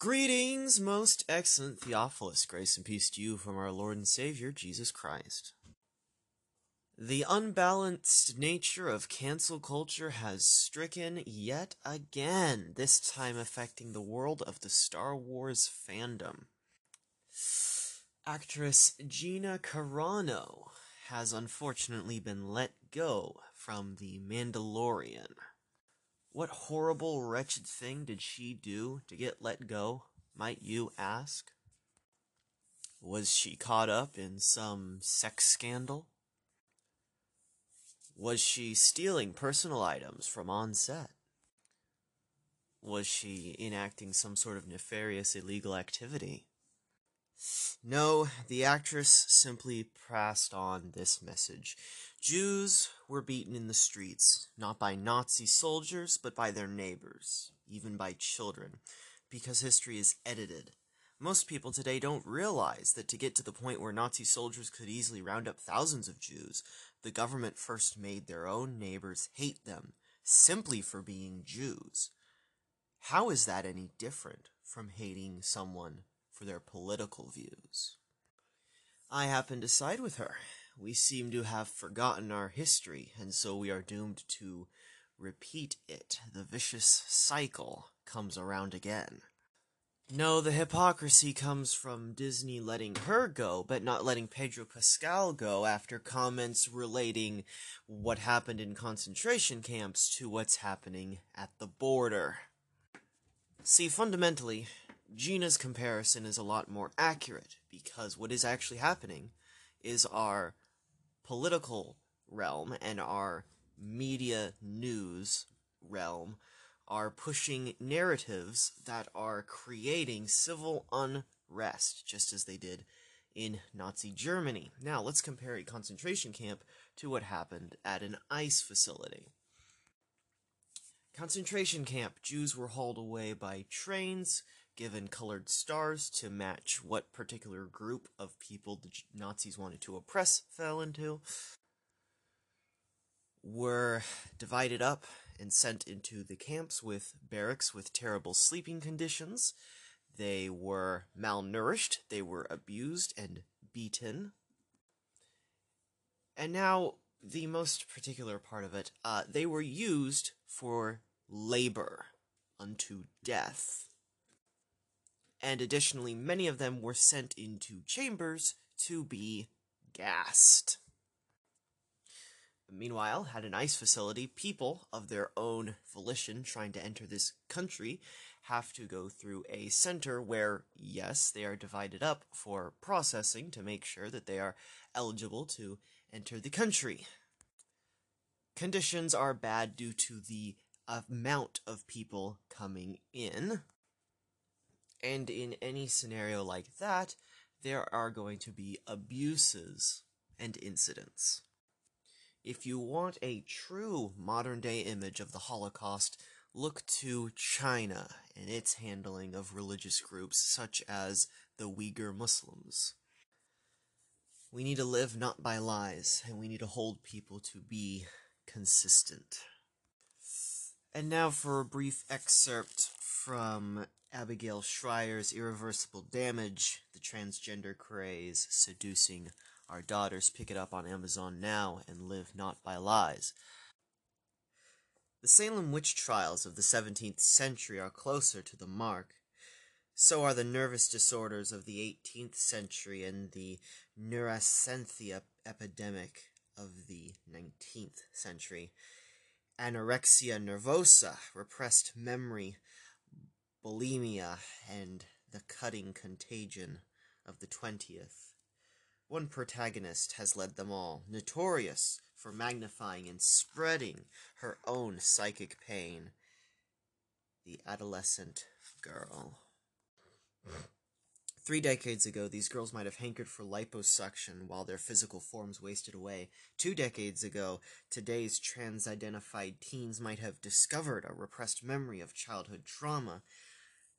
Greetings, most excellent Theophilus. Grace and peace to you from our Lord and Savior, Jesus Christ. The unbalanced nature of cancel culture has stricken yet again, this time affecting the world of the Star Wars fandom. Actress Gina Carano has unfortunately been let go from The Mandalorian. What horrible, wretched thing did she do to get let go, might you ask? Was she caught up in some sex scandal? Was she stealing personal items from on set? Was she enacting some sort of nefarious illegal activity? No, the actress simply passed on this message. Jews were beaten in the streets, not by Nazi soldiers, but by their neighbors, even by children, because history is edited. Most people today don't realize that to get to the point where Nazi soldiers could easily round up thousands of Jews, the government first made their own neighbors hate them, simply for being Jews. How is that any different from hating someone for their political views? I happen to side with her we seem to have forgotten our history, and so we are doomed to repeat it. The vicious cycle comes around again. No, the hypocrisy comes from Disney letting her go, but not letting Pedro Pascal go after comments relating what happened in concentration camps to what's happening at the border. See, fundamentally, Gina's comparison is a lot more accurate because what is actually happening is our political realm and our media news realm are pushing narratives that are creating civil unrest, just as they did in Nazi Germany. Now, let's compare a concentration camp to what happened at an ICE facility. Concentration camp Jews were hauled away by trains given colored stars to match what particular group of people the Nazis wanted to oppress fell into, were divided up and sent into the camps with barracks with terrible sleeping conditions. They were malnourished, they were abused and beaten. And now, the most particular part of it, uh, they were used for labor unto death and additionally, many of them were sent into chambers to be gassed. Meanwhile, at an ICE facility, people of their own volition trying to enter this country have to go through a center where, yes, they are divided up for processing to make sure that they are eligible to enter the country. Conditions are bad due to the amount of people coming in, and in any scenario like that, there are going to be abuses and incidents. If you want a true modern day image of the Holocaust, look to China and its handling of religious groups such as the Uyghur Muslims. We need to live not by lies, and we need to hold people to be consistent. And now for a brief excerpt from Abigail Shrier's Irreversible Damage, the transgender craze seducing our daughters. Pick it up on Amazon now and live not by lies. The Salem witch trials of the 17th century are closer to the mark. So are the nervous disorders of the 18th century and the neurasthenia epidemic of the 19th century. Anorexia nervosa, repressed memory, bulimia, and the cutting contagion of the 20th. One protagonist has led them all, notorious for magnifying and spreading her own psychic pain. The adolescent girl. Three decades ago, these girls might have hankered for liposuction while their physical forms wasted away. Two decades ago, today's trans identified teens might have discovered a repressed memory of childhood trauma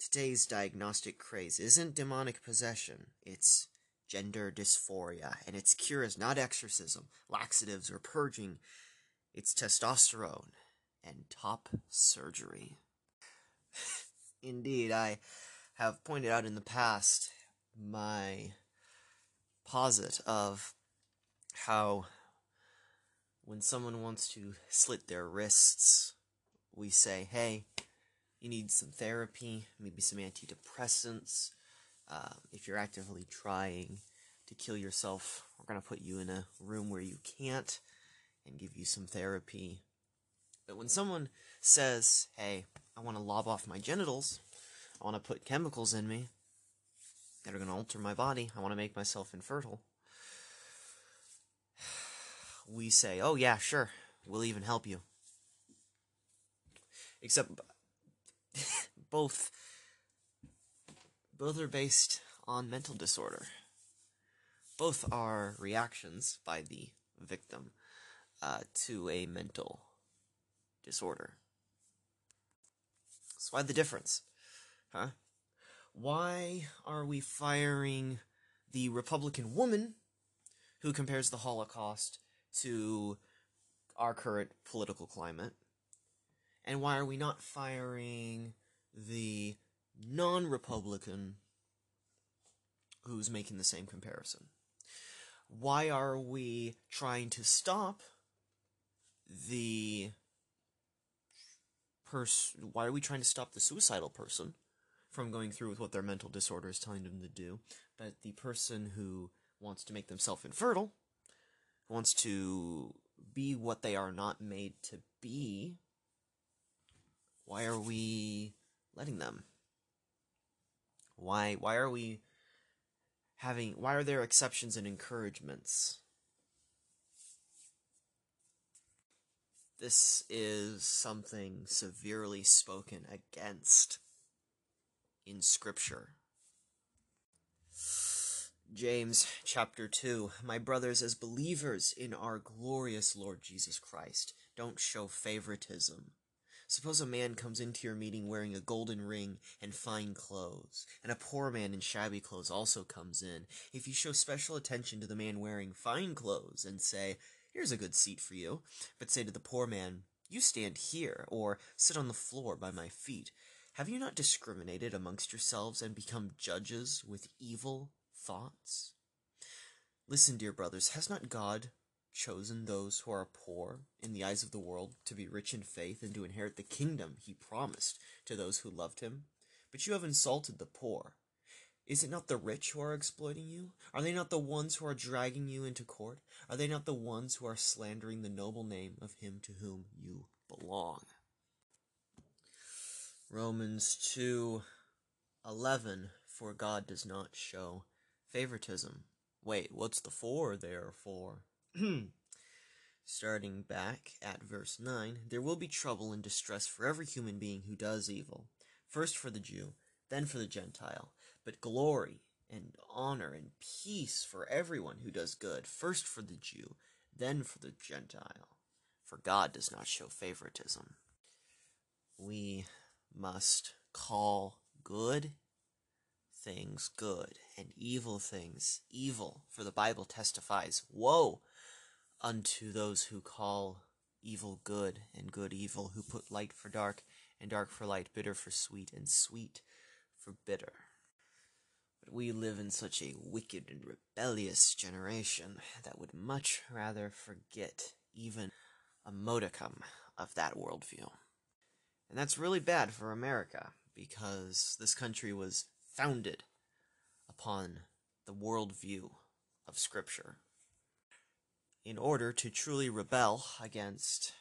Today's diagnostic craze isn't demonic possession, it's gender dysphoria, and its cure is not exorcism, laxatives, or purging, it's testosterone and top surgery. Indeed, I have pointed out in the past my posit of how when someone wants to slit their wrists, we say, hey, you need some therapy, maybe some antidepressants. Uh, if you're actively trying to kill yourself, we're going to put you in a room where you can't and give you some therapy. But when someone says, hey, I want to lob off my genitals, I want to put chemicals in me that are going to alter my body, I want to make myself infertile, we say, oh yeah, sure, we'll even help you. Except both both are based on mental disorder. Both are reactions by the victim uh, to a mental disorder. So why the difference? Huh? Why are we firing the Republican woman who compares the Holocaust to our current political climate? And why are we not firing the non Republican who's making the same comparison? Why are we trying to stop the person? Why are we trying to stop the suicidal person from going through with what their mental disorder is telling them to do? But the person who wants to make themselves infertile, wants to be what they are not made to be, why are we letting them? Why why are we having why are there exceptions and encouragements? This is something severely spoken against in scripture. James chapter 2 My brothers, as believers in our glorious Lord Jesus Christ, don't show favoritism. Suppose a man comes into your meeting wearing a golden ring and fine clothes, and a poor man in shabby clothes also comes in. If you show special attention to the man wearing fine clothes and say, Here's a good seat for you, but say to the poor man, You stand here, or sit on the floor by my feet, have you not discriminated amongst yourselves and become judges with evil thoughts? Listen, dear brothers, has not God chosen those who are poor in the eyes of the world to be rich in faith and to inherit the kingdom he promised to those who loved him? But you have insulted the poor. Is it not the rich who are exploiting you? Are they not the ones who are dragging you into court? Are they not the ones who are slandering the noble name of him to whom you belong? Romans 2 11 For God does not show favoritism. Wait, what's the for there for? Starting back at verse 9, there will be trouble and distress for every human being who does evil, first for the Jew, then for the Gentile, but glory and honor and peace for everyone who does good, first for the Jew, then for the Gentile. For God does not show favoritism. We must call good things good and evil things evil, for the Bible testifies, Woe unto those who call evil good and good evil, who put light for dark and dark for light, bitter for sweet and sweet for bitter. But we live in such a wicked and rebellious generation that would much rather forget even a modicum of that worldview. And that's really bad for America, because this country was founded upon the worldview of Scripture. In order to truly rebel against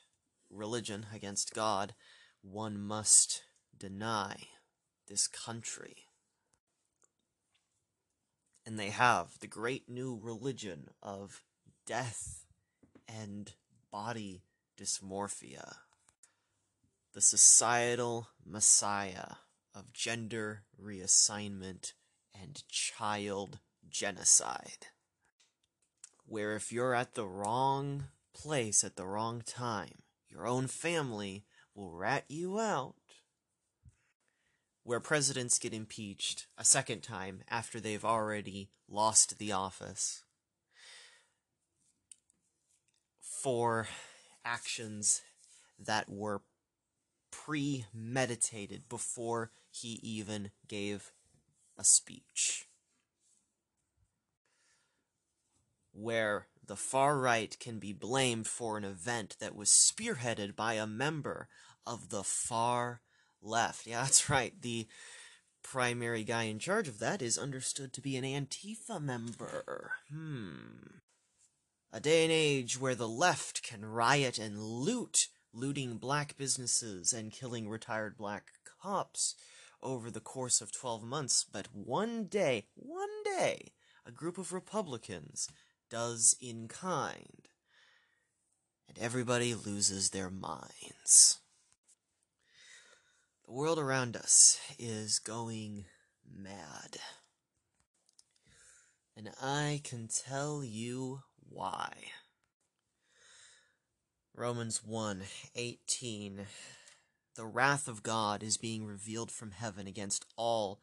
religion, against God, one must deny this country. And they have the great new religion of death and body dysmorphia. The societal messiah of gender reassignment and child genocide. Where if you're at the wrong place at the wrong time, your own family will rat you out. Where presidents get impeached a second time after they've already lost the office for actions that were premeditated before he even gave a speech where the far right can be blamed for an event that was spearheaded by a member of the far left. Yeah, that's right. The primary guy in charge of that is understood to be an Antifa member. Hmm. A day and age where the left can riot and loot, looting black businesses and killing retired black cops over the course of 12 months, but one day, one day, a group of Republicans does in kind. And everybody loses their minds. The world around us is going mad. And I can tell you why. Romans 1 18 the wrath of God is being revealed from heaven against all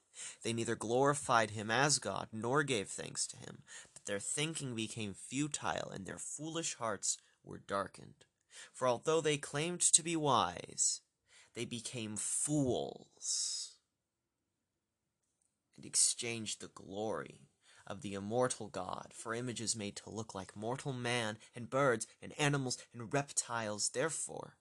they neither glorified him as God nor gave thanks to him, but their thinking became futile and their foolish hearts were darkened. For although they claimed to be wise, they became fools and exchanged the glory of the immortal God for images made to look like mortal man and birds and animals and reptiles. Therefore,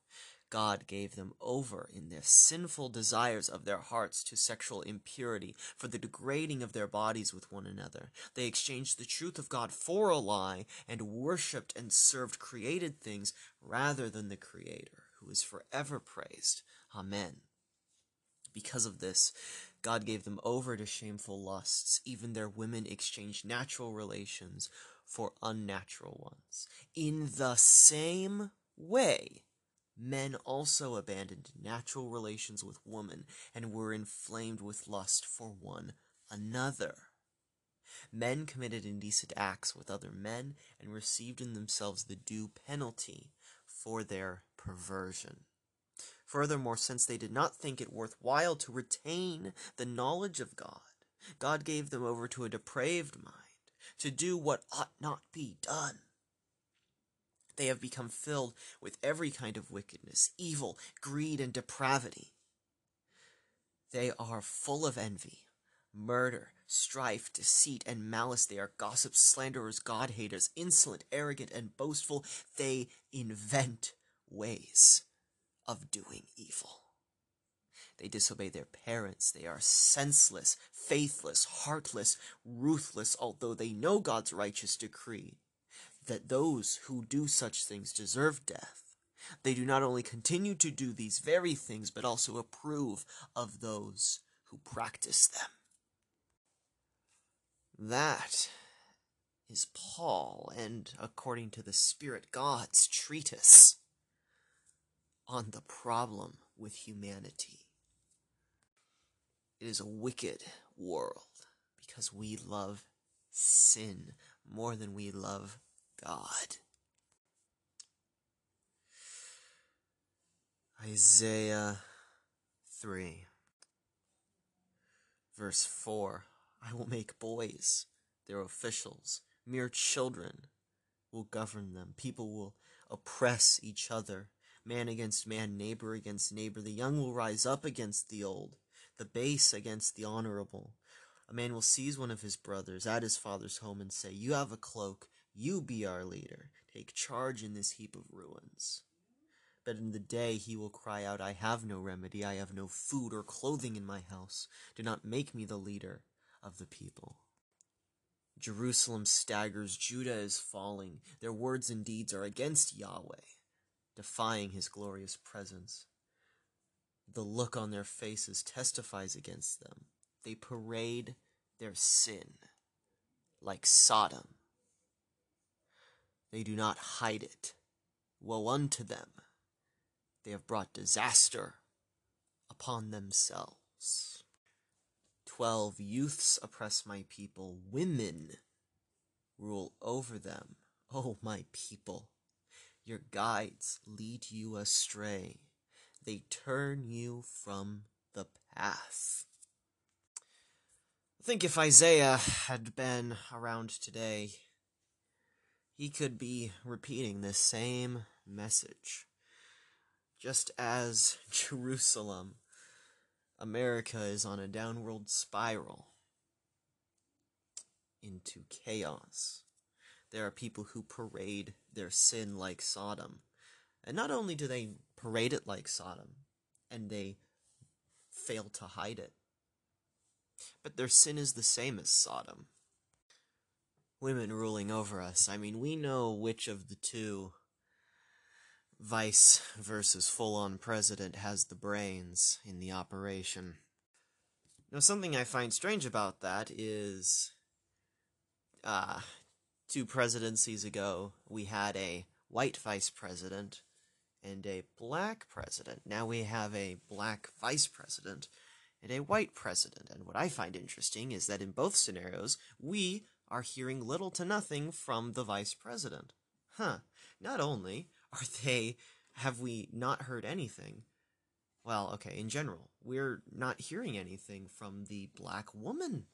God gave them over in their sinful desires of their hearts to sexual impurity, for the degrading of their bodies with one another. They exchanged the truth of God for a lie, and worshipped and served created things rather than the Creator, who is forever praised. Amen. Because of this, God gave them over to shameful lusts. Even their women exchanged natural relations for unnatural ones. In the same way, Men also abandoned natural relations with women and were inflamed with lust for one another. Men committed indecent acts with other men and received in themselves the due penalty for their perversion. Furthermore, since they did not think it worthwhile to retain the knowledge of God, God gave them over to a depraved mind to do what ought not be done. They have become filled with every kind of wickedness, evil, greed, and depravity. They are full of envy, murder, strife, deceit, and malice. They are gossips, slanderers, God haters, insolent, arrogant, and boastful. They invent ways of doing evil. They disobey their parents. They are senseless, faithless, heartless, ruthless, although they know God's righteous decree that those who do such things deserve death, they do not only continue to do these very things, but also approve of those who practice them. That is Paul, and according to the Spirit, God's treatise on the problem with humanity. It is a wicked world because we love sin more than we love God. Isaiah 3, verse 4 I will make boys their officials, mere children will govern them. People will oppress each other, man against man, neighbor against neighbor. The young will rise up against the old, the base against the honorable. A man will seize one of his brothers at his father's home and say, You have a cloak you be our leader. Take charge in this heap of ruins. But in the day he will cry out, I have no remedy, I have no food or clothing in my house. Do not make me the leader of the people. Jerusalem staggers, Judah is falling. Their words and deeds are against Yahweh, defying his glorious presence. The look on their faces testifies against them. They parade their sin like Sodom they do not hide it. Woe unto them! They have brought disaster upon themselves. Twelve youths oppress my people, women rule over them. O my people, your guides lead you astray. They turn you from the path. I think if Isaiah had been around today, he could be repeating this same message. Just as Jerusalem, America is on a downward spiral into chaos. There are people who parade their sin like Sodom. And not only do they parade it like Sodom, and they fail to hide it, but their sin is the same as Sodom. Women ruling over us. I mean, we know which of the two, vice versus full on president, has the brains in the operation. Now, something I find strange about that is. Uh, two presidencies ago, we had a white vice president and a black president. Now we have a black vice president and a white president. And what I find interesting is that in both scenarios, we are hearing little to nothing from the vice president. Huh. Not only are they, have we not heard anything, well, okay, in general, we're not hearing anything from the black woman.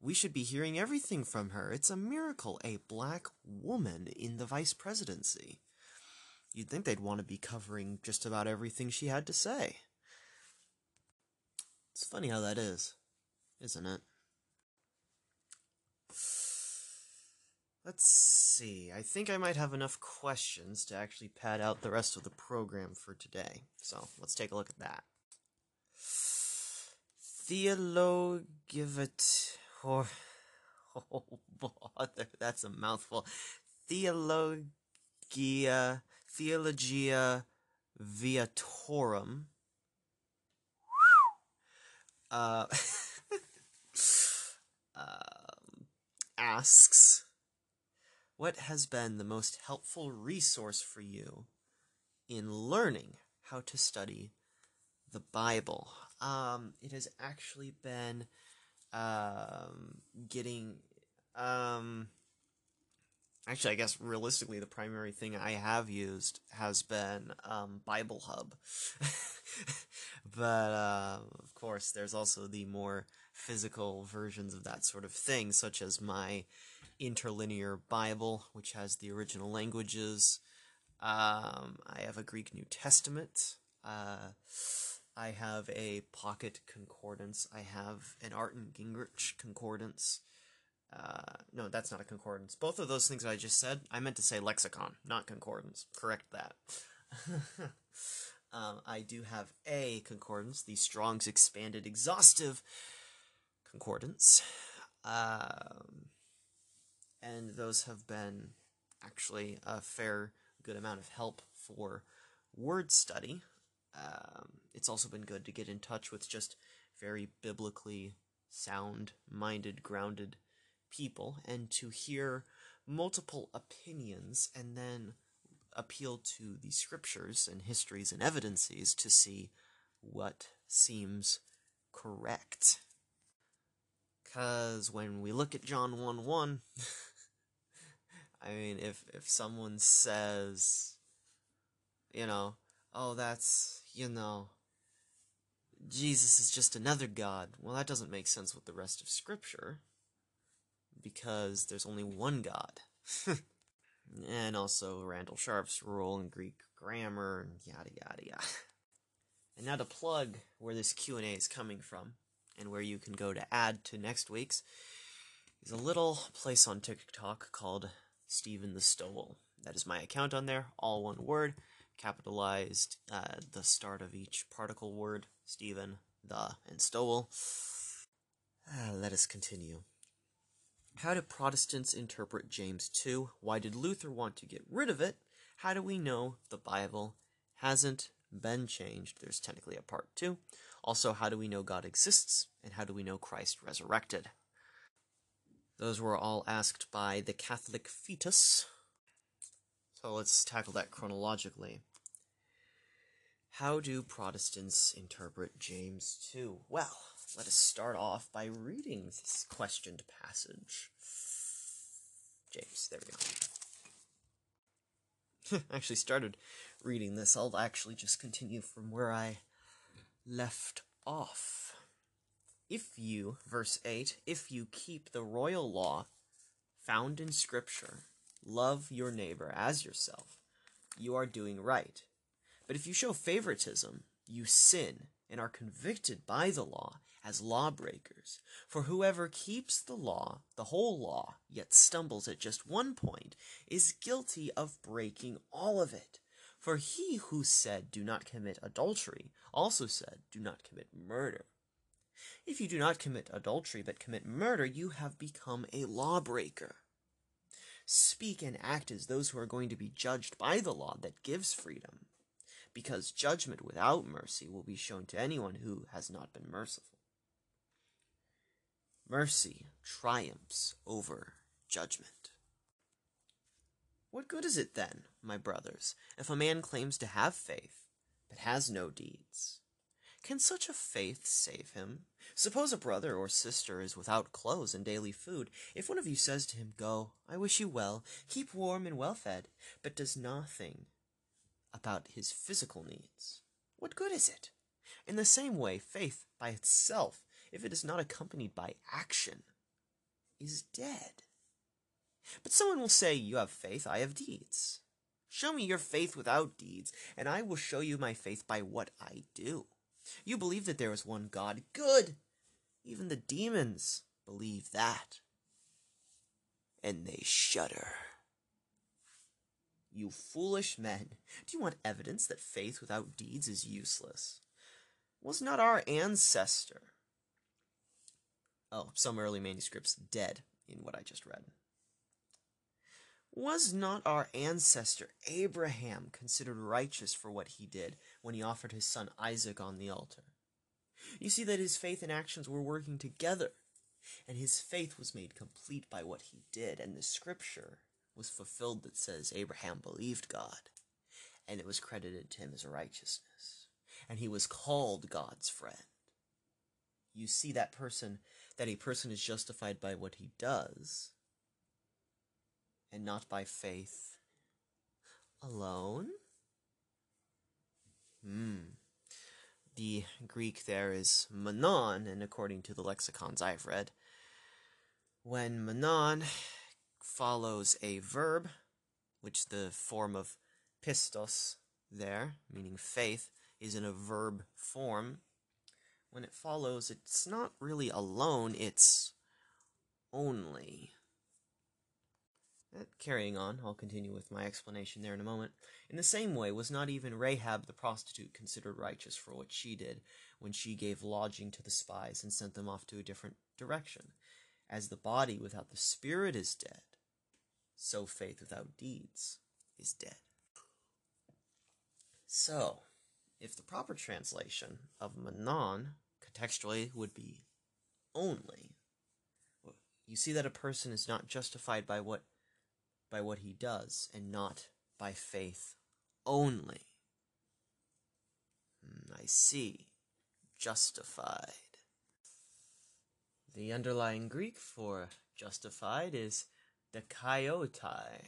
We should be hearing everything from her. It's a miracle, a black woman in the vice presidency. You'd think they'd want to be covering just about everything she had to say. It's funny how that is, isn't it? Let's see. I think I might have enough questions to actually pad out the rest of the program for today. So let's take a look at that. Theologivet. Oh, oh bother, that's a mouthful. Theologia. Theologia Viatorum. Uh, um, asks, What has been the most helpful resource for you in learning how to study the Bible? Um, it has actually been um, getting. Um, actually, I guess realistically, the primary thing I have used has been um, Bible Hub. but uh, of course, there's also the more physical versions of that sort of thing, such as my interlinear Bible, which has the original languages. Um, I have a Greek New Testament. Uh, I have a pocket concordance. I have an Arndt Gingrich concordance. Uh, no, that's not a concordance. Both of those things I just said, I meant to say lexicon, not concordance. Correct that. um, I do have a concordance, the Strong's Expanded Exhaustive Concordance. Um, and those have been actually a fair good amount of help for word study. Um, it's also been good to get in touch with just very biblically sound minded, grounded people and to hear multiple opinions and then appeal to the scriptures and histories and evidences to see what seems correct. Because when we look at John 1 1, I mean, if, if someone says, you know, oh, that's, you know, Jesus is just another God, well, that doesn't make sense with the rest of Scripture because there's only one God. and also Randall Sharp's rule in Greek grammar and yada yada yada. And now to plug where this Q&A is coming from and where you can go to add to next week's is a little place on TikTok called Stephen the Stowell. That is my account on there, all one word, capitalized uh, the start of each particle word, Stephen, the, and Stowell. Uh, let us continue. How do Protestants interpret James 2? Why did Luther want to get rid of it? How do we know the Bible hasn't been changed? There's technically a part 2. Also, how do we know God exists? And how do we know Christ resurrected? Those were all asked by the Catholic fetus. So let's tackle that chronologically. How do Protestants interpret James 2? Well, let us start off by reading this questioned passage. James. There we go. actually started reading this. I'll actually just continue from where I left off. If you, verse 8, if you keep the royal law found in Scripture, love your neighbor as yourself, you are doing right. But if you show favoritism, you sin and are convicted by the law as lawbreakers. For whoever keeps the law, the whole law, yet stumbles at just one point, is guilty of breaking all of it. For he who said, Do not commit adultery, also said, Do not commit murder. If you do not commit adultery but commit murder, you have become a lawbreaker. Speak and act as those who are going to be judged by the law that gives freedom, because judgment without mercy will be shown to anyone who has not been merciful. Mercy triumphs over judgment. What good is it then, my brothers, if a man claims to have faith, but has no deeds? Can such a faith save him? Suppose a brother or sister is without clothes and daily food. If one of you says to him, Go, I wish you well, keep warm and well fed, but does nothing about his physical needs, what good is it? In the same way, faith by itself, if it is not accompanied by action, is dead. But someone will say, You have faith, I have deeds. Show me your faith without deeds, and I will show you my faith by what I do. You believe that there is one God. Good! Even the demons believe that. And they shudder. You foolish men, do you want evidence that faith without deeds is useless? Was not our ancestor, oh, some early manuscripts dead in what I just read. Was not our ancestor Abraham considered righteous for what he did when he offered his son Isaac on the altar? You see that his faith and actions were working together, and his faith was made complete by what he did, and the scripture was fulfilled that says Abraham believed God, and it was credited to him as righteousness, and he was called God's friend. You see that person that a person is justified by what he does and not by faith alone? Hmm. The Greek there is monon, and according to the lexicons I've read, when monon follows a verb, which the form of pistos there, meaning faith, is in a verb form, when it follows, it's not really alone, it's only. Uh, carrying on, I'll continue with my explanation there in a moment. In the same way, was not even Rahab the prostitute considered righteous for what she did when she gave lodging to the spies and sent them off to a different direction? As the body without the spirit is dead, so faith without deeds is dead. So, if the proper translation of monon contextually would be only, you see that a person is not justified by what by what he does and not by faith only. Hmm, I see. Justified. The underlying Greek for justified is dikaiotai,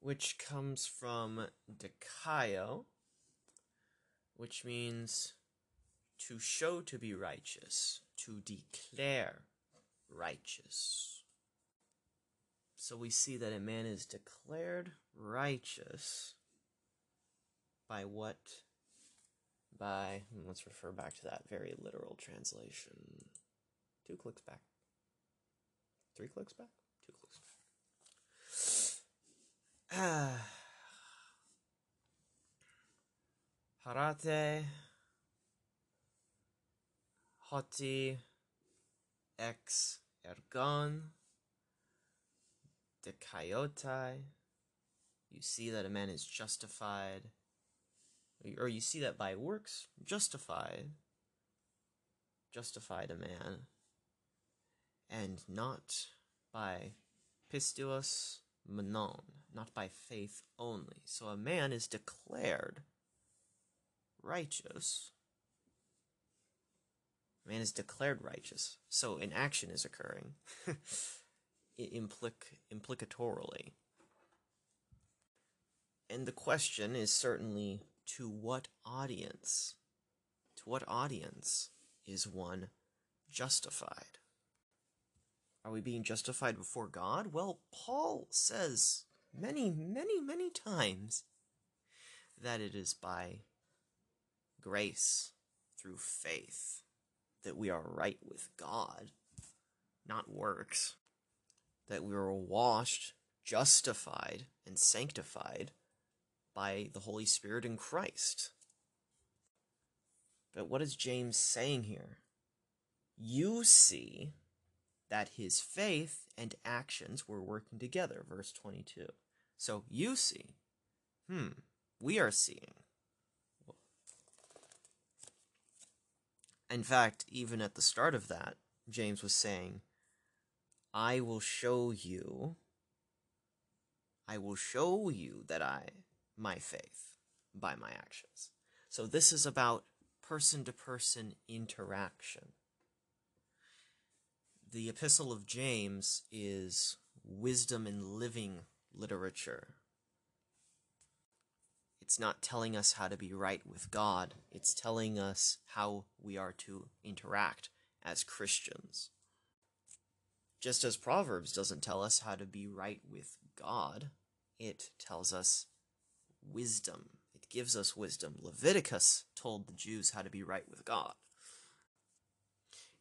which comes from dikaio, which means to show to be righteous, to declare righteous. So we see that a man is declared righteous by what? By, hmm, let's refer back to that very literal translation. Two clicks back. Three clicks back? Two clicks back. Ah. Horate hoti ex ergon dikaiotai. You see that a man is justified, or you see that by works justified, justified a man, and not by pistuos monon, not by faith only. So a man is declared righteous. A man is declared righteous. So an action is occurring. implic- implicatorily. And the question is certainly to what audience? To what audience is one justified? Are we being justified before God? Well, Paul says many, many, many times that it is by grace through faith that we are right with God, not works. That we are washed, justified, and sanctified by the Holy Spirit in Christ. But what is James saying here? You see that his faith and actions were working together, verse 22. So you see, hmm, we are seeing. In fact, even at the start of that, James was saying, I will show you, I will show you that I, my faith, by my actions. So this is about person to person interaction. The Epistle of James is wisdom in living literature. It's not telling us how to be right with God, it's telling us how we are to interact as Christians. Just as Proverbs doesn't tell us how to be right with God, it tells us wisdom. It gives us wisdom. Leviticus told the Jews how to be right with God.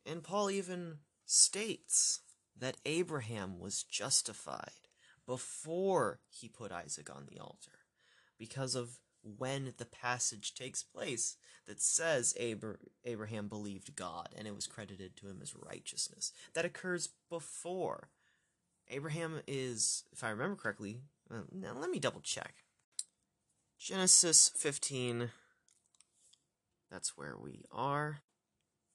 And Paul even states that Abraham was justified before he put Isaac on the altar because of when the passage takes place that says Abra- Abraham believed God and it was credited to him as righteousness. That occurs before. Abraham is, if I remember correctly, now let me double check. Genesis 15. That's where we are.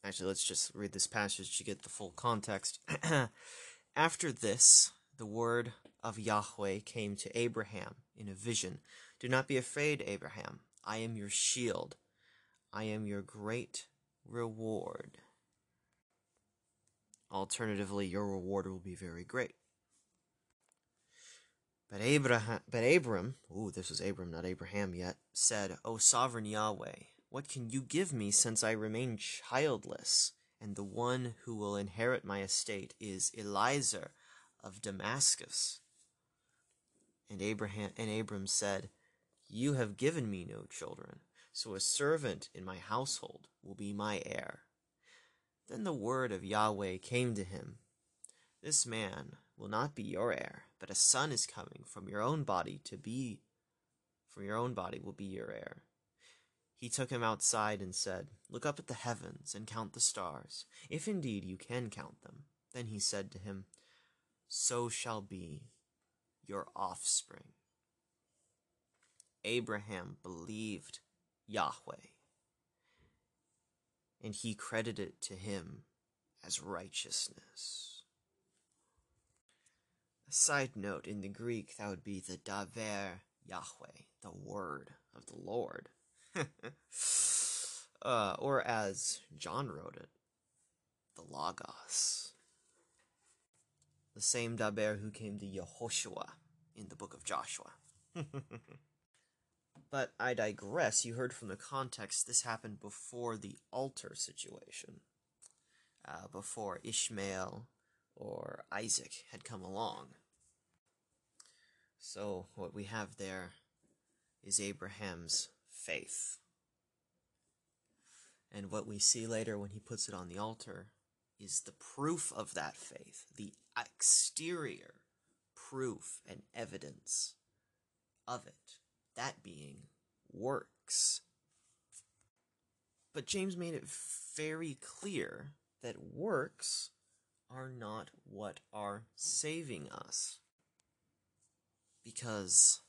Actually, let's just read this passage to get the full context. After this, the word of Yahweh came to Abraham in a vision do not be afraid, Abraham. I am your shield. I am your great reward. Alternatively, your reward will be very great. But Abraham, but Abram, ooh, this was Abram, not Abraham yet, said, O sovereign Yahweh, what can you give me since I remain childless, and the one who will inherit my estate is Eliezer of Damascus? And Abraham and Abram said, you have given me no children, so a servant in my household will be my heir. Then the word of Yahweh came to him This man will not be your heir, but a son is coming from your own body to be, from your own body will be your heir. He took him outside and said, Look up at the heavens and count the stars, if indeed you can count them. Then he said to him, So shall be your offspring. Abraham believed Yahweh, and he credited it to him as righteousness. A side note in the Greek, that would be the Daver Yahweh, the word of the Lord. uh, or as John wrote it, the Logos. The same Daber who came to Yehoshua in the book of Joshua. But I digress. You heard from the context this happened before the altar situation, uh, before Ishmael or Isaac had come along. So, what we have there is Abraham's faith. And what we see later when he puts it on the altar is the proof of that faith, the exterior proof and evidence of it that being works. But James made it very clear that works are not what are saving us. Because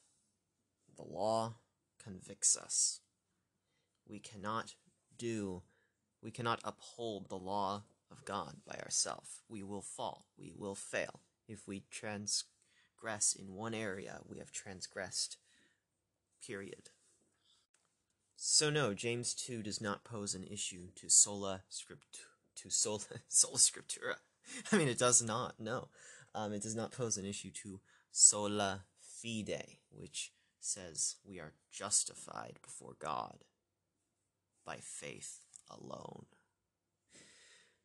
the law convicts us. We cannot do, we cannot uphold the law of God by ourselves. We will fall, we will fail. If we transgress in one area, we have transgressed period. So no, James 2 does not pose an issue to sola script to sola sola scriptura. I mean it does not, no. Um, it does not pose an issue to sola fide, which says we are justified before God by faith alone.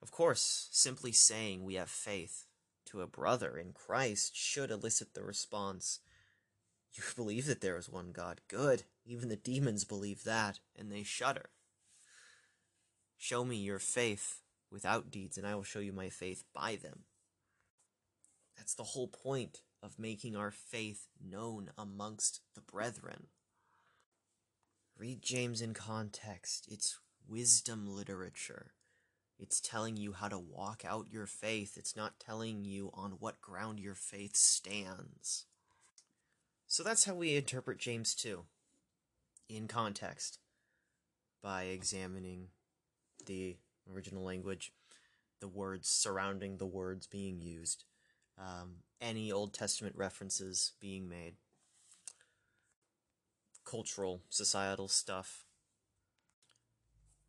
Of course, simply saying we have faith to a brother in Christ should elicit the response You believe that there is one God. Good. Even the demons believe that, and they shudder. Show me your faith without deeds, and I will show you my faith by them. That's the whole point of making our faith known amongst the brethren. Read James in context. It's wisdom literature. It's telling you how to walk out your faith. It's not telling you on what ground your faith stands. So that's how we interpret James 2 in context by examining the original language, the words surrounding the words being used, um, any Old Testament references being made, cultural, societal stuff.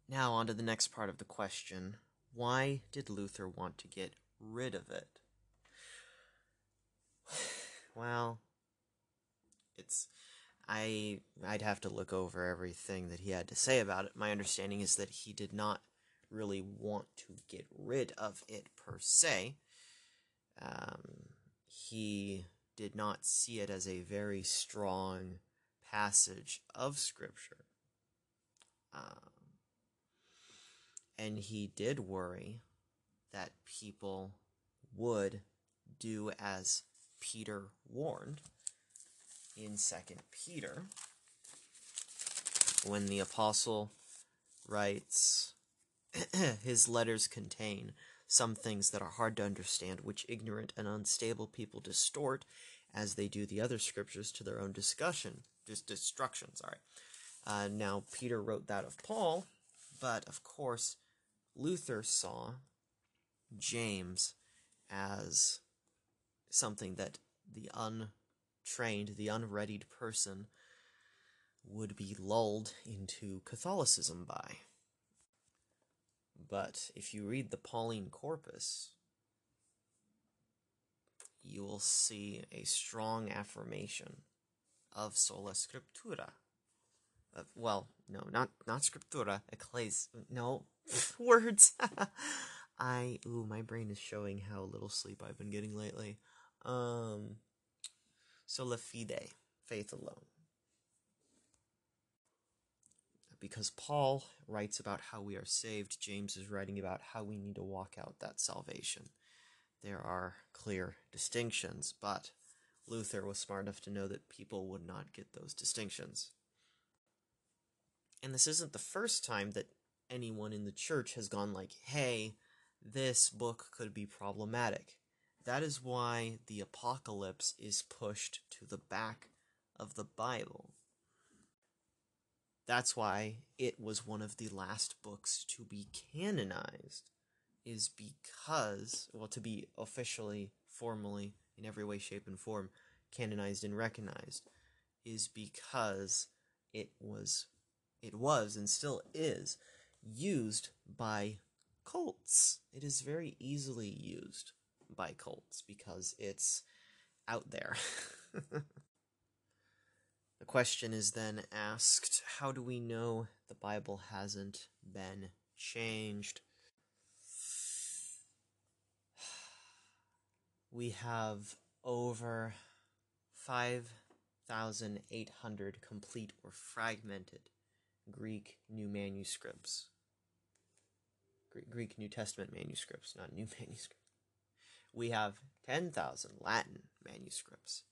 Now, on to the next part of the question why did Luther want to get rid of it? Well, it's I I'd have to look over everything that he had to say about it. My understanding is that he did not really want to get rid of it per se. Um, he did not see it as a very strong passage of Scripture. Um, and he did worry that people would do as Peter warned in Second Peter when the apostle writes his letters contain some things that are hard to understand which ignorant and unstable people distort as they do the other scriptures to their own discussion just destruction sorry. Uh, now peter wrote that of paul but of course luther saw james as something that the untrained the unreadied person would be lulled into catholicism by but if you read the Pauline Corpus, you will see a strong affirmation of sola scriptura. Well, no, not not scriptura, ecclesi. No words. I ooh, my brain is showing how little sleep I've been getting lately. Um, sola fide, faith alone because Paul writes about how we are saved, James is writing about how we need to walk out that salvation. There are clear distinctions, but Luther was smart enough to know that people would not get those distinctions. And this isn't the first time that anyone in the church has gone like, hey, this book could be problematic. That is why the apocalypse is pushed to the back of the Bible. That's why it was one of the last books to be canonized, is because, well, to be officially, formally, in every way, shape, and form, canonized and recognized, is because it was, it was, and still is, used by cults. It is very easily used by cults because it's out there. The question is then asked how do we know the Bible hasn't been changed? We have over 5,800 complete or fragmented Greek New Manuscripts. Greek New Testament manuscripts, not new manuscripts. We have 10,000 Latin manuscripts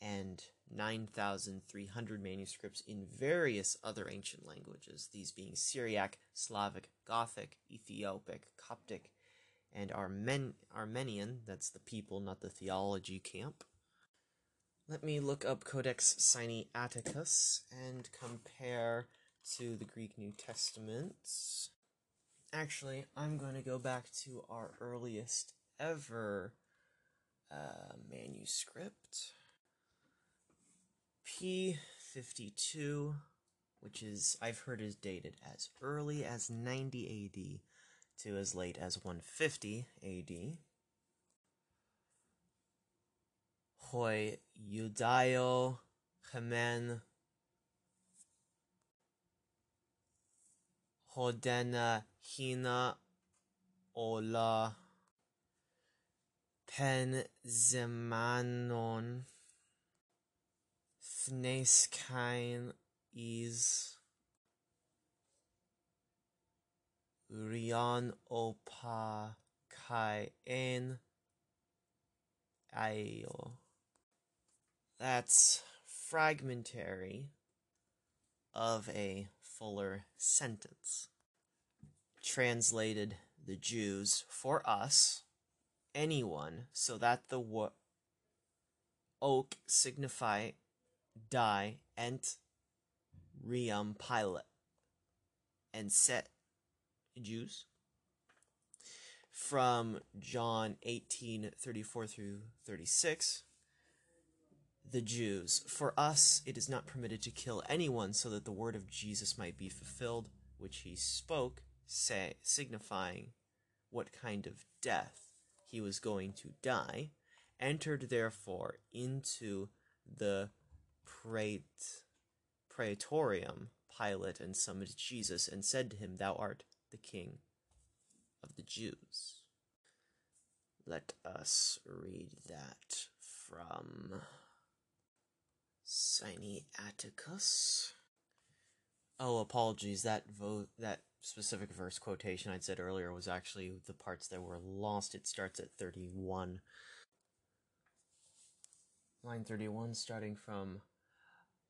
and 9,300 manuscripts in various other ancient languages, these being Syriac, Slavic, Gothic, Ethiopic, Coptic, and Armen- Armenian. That's the people, not the theology camp. Let me look up Codex Sinaiticus and compare to the Greek New Testament. Actually, I'm going to go back to our earliest ever uh, manuscript. P52, which is, I've heard is dated as early as 90 AD to as late as 150 AD. poi Judaio hemen hodena hina ola pen zemanon thneskain is rion opa kai en aio. That's fragmentary of a fuller sentence. Translated the Jews for us, anyone, so that the wo- oak signify die ent reum pilot and set Jews from John 18 34 through 36. The Jews, for us it is not permitted to kill anyone so that the word of Jesus might be fulfilled, which he spoke, say, signifying what kind of death he was going to die, entered therefore into the praet, praetorium Pilate and summoned Jesus and said to him, Thou art the king of the Jews. Let us read that from Sinaiticus. Oh, apologies. That vo- that specific verse quotation I'd said earlier was actually the parts that were lost. It starts at 31. Line 31, starting from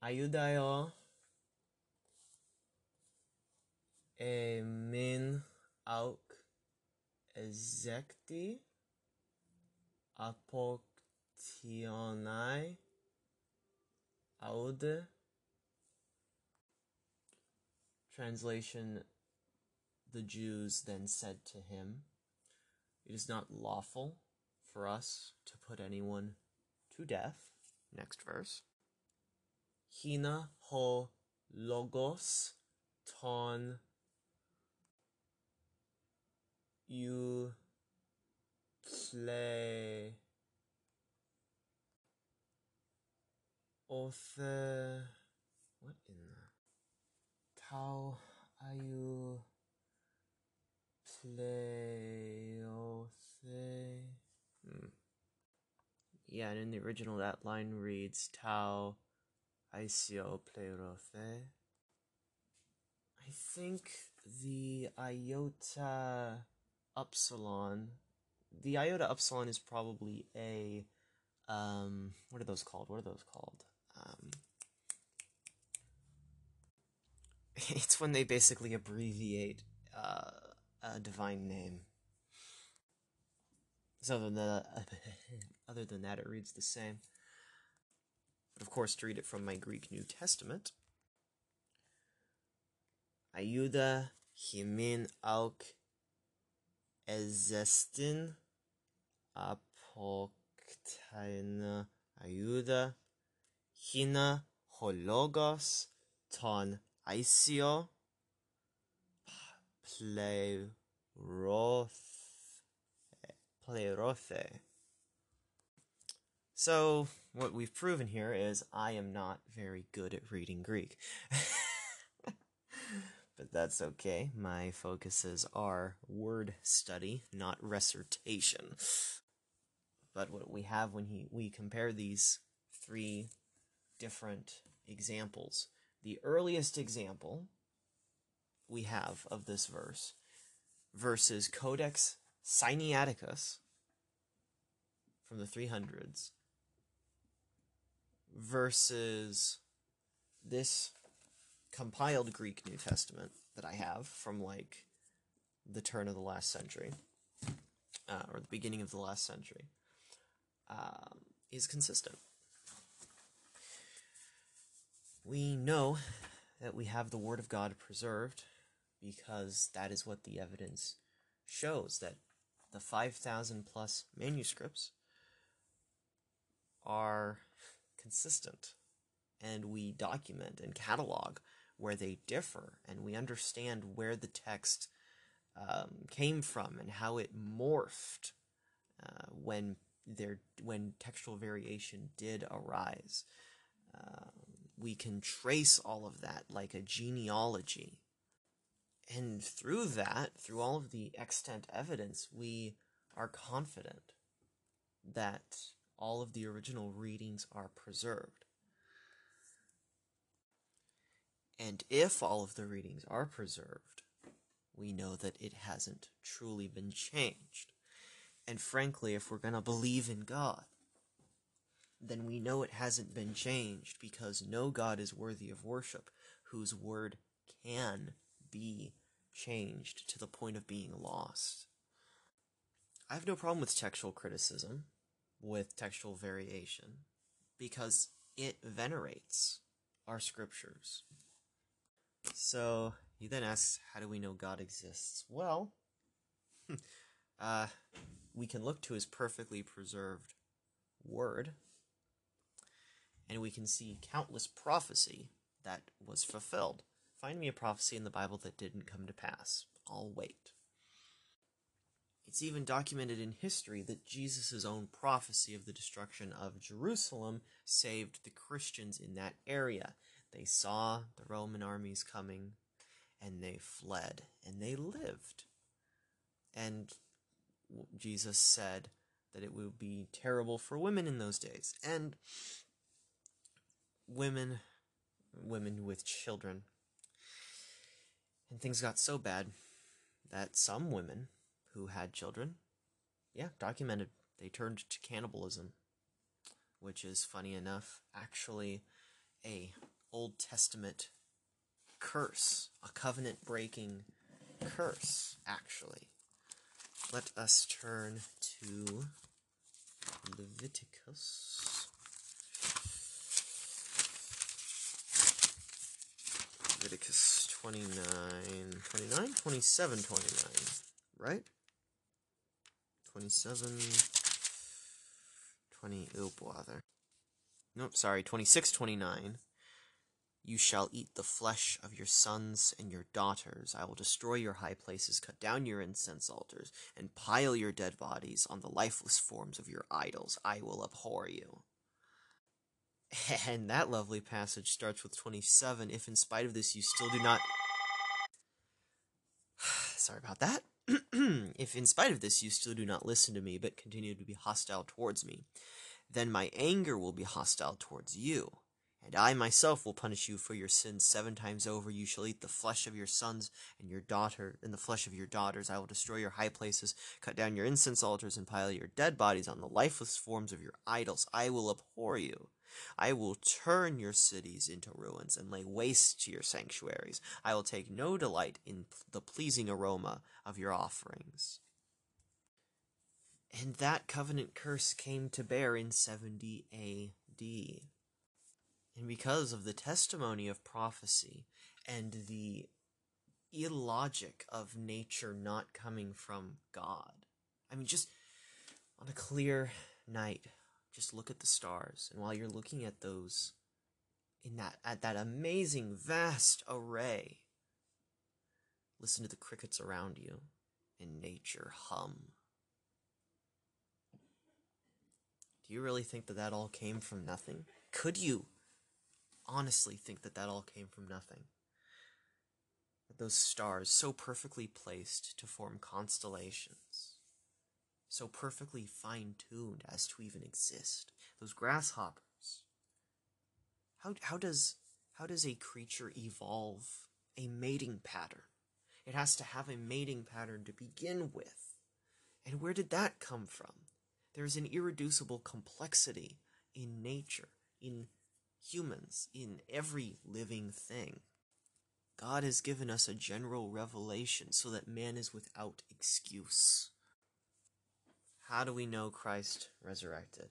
Ayudayo e min auk ezekti apoktionai aude. Translation The Jews then said to him, It is not lawful for us to put anyone to death. Next verse. Hina ho logos ton you play othe what in the tau ayu play othe hmm. yeah and in the original that line reads tau icio plerothe I think the iota upsilon the iota upsilon is probably a um what are those called? What are those called? Um it's when they basically abbreviate uh, a divine name. So other than that, other than that it reads the same. But of course to read it from my greek new testament Ayuda himin auk ezestin apoktaina. Ayuda hina hologos ton isio plerothe plerothe so what we've proven here is I am not very good at reading Greek. but that's okay. My focuses are word study, not recitation. But what we have when he, we compare these three different examples, the earliest example we have of this verse versus Codex Sinaiticus from the 300s versus this compiled Greek New Testament that I have from like the turn of the last century, uh, or the beginning of the last century, um, is consistent. We know that we have the Word of God preserved because that is what the evidence shows that the 5,000 plus manuscripts are consistent and we document and catalog where they differ and we understand where the text um, came from and how it morphed uh, when there when textual variation did arise. Uh, we can trace all of that like a genealogy. And through that, through all of the extant evidence, we are confident that all of the original readings are preserved. And if all of the readings are preserved, we know that it hasn't truly been changed. And frankly, if we're going to believe in God, then we know it hasn't been changed because no God is worthy of worship whose word can be changed to the point of being lost. I have no problem with textual criticism, with textual variation, because it venerates our scriptures. So he then asks, How do we know God exists? Well, uh, we can look to his perfectly preserved word, and we can see countless prophecy that was fulfilled. Find me a prophecy in the Bible that didn't come to pass. I'll wait. It's even documented in history that Jesus' own prophecy of the destruction of Jerusalem saved the Christians in that area. They saw the Roman armies coming, and they fled, and they lived. And Jesus said that it would be terrible for women in those days. And women, women with children. And things got so bad that some women who had children, yeah, documented, they turned to cannibalism, which is funny enough, actually a Old Testament curse, a covenant breaking curse, actually. Let us turn to Leviticus. Leviticus 29, 29, 27, 29, right? 27, 20, oh bother. Nope, sorry, 26, 29. You shall eat the flesh of your sons and your daughters. I will destroy your high places, cut down your incense altars, and pile your dead bodies on the lifeless forms of your idols. I will abhor you. And that lovely passage starts with 27. If in spite of this you still do not. Sorry about that. if in spite of this you still do not listen to me, but continue to be hostile towards me, then my anger will be hostile towards you and I myself will punish you for your sins seven times over. You shall eat the flesh of your sons and your daughter, and the flesh of your daughters. I will destroy your high places, cut down your incense altars, and pile your dead bodies on the lifeless forms of your idols. I will abhor you. I will turn your cities into ruins and lay waste to your sanctuaries. I will take no delight in the pleasing aroma of your offerings. And that covenant curse came to bear in 70 AD. And because of the testimony of prophecy and the illogic of nature not coming from God. I mean, just on a clear night, just look at the stars. And while you're looking at those, in that, at that amazing, vast array, listen to the crickets around you and nature hum. Do you really think that that all came from nothing? Could you honestly think that that all came from nothing. That those stars, so perfectly placed to form constellations, so perfectly fine tuned as to even exist, those grasshoppers. How, how does how does a creature evolve a mating pattern? It has to have a mating pattern to begin with. And where did that come from? There's an irreducible complexity in nature, in humans, in every living thing. God has given us a general revelation so that man is without excuse. How do we know Christ resurrected?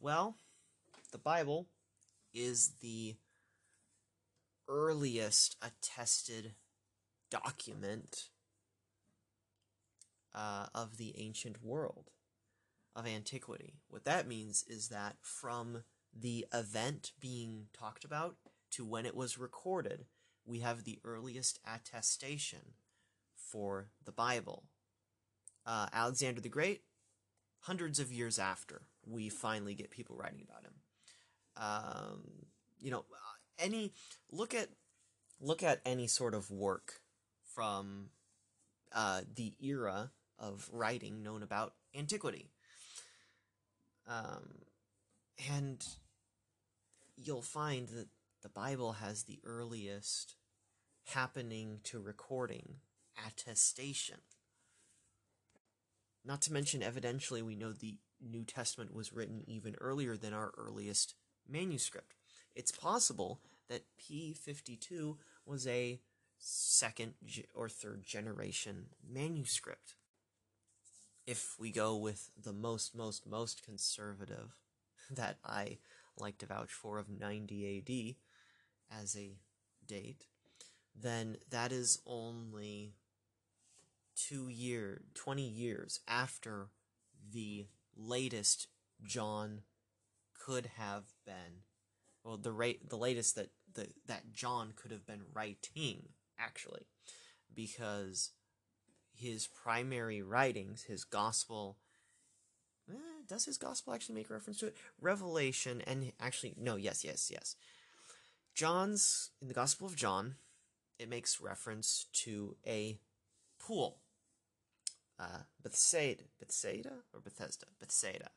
Well, the Bible is the earliest attested document uh, of the ancient world, of antiquity. What that means is that from the event being talked about to when it was recorded, we have the earliest attestation for the Bible. Uh, Alexander the Great, hundreds of years after we finally get people writing about him. Um, you know, any look at look at any sort of work from uh, the era of writing known about antiquity. Um, and you'll find that the Bible has the earliest happening to recording attestation. Not to mention, evidentially, we know the New Testament was written even earlier than our earliest manuscript. It's possible that P52 was a second or third generation manuscript. If we go with the most, most, most conservative that I like to vouch for of 90 AD as a date, then that is only two year, 20 years after the latest John could have been, well, the rate, the latest that the, that John could have been writing, actually, because his primary writings, his gospel, eh, does his gospel actually make reference to it? Revelation, and actually, no, yes, yes, yes. John's, in the Gospel of John, it makes reference to a pool. Uh, Bethsaida, Bethsaida or Bethesda, Bethsaida,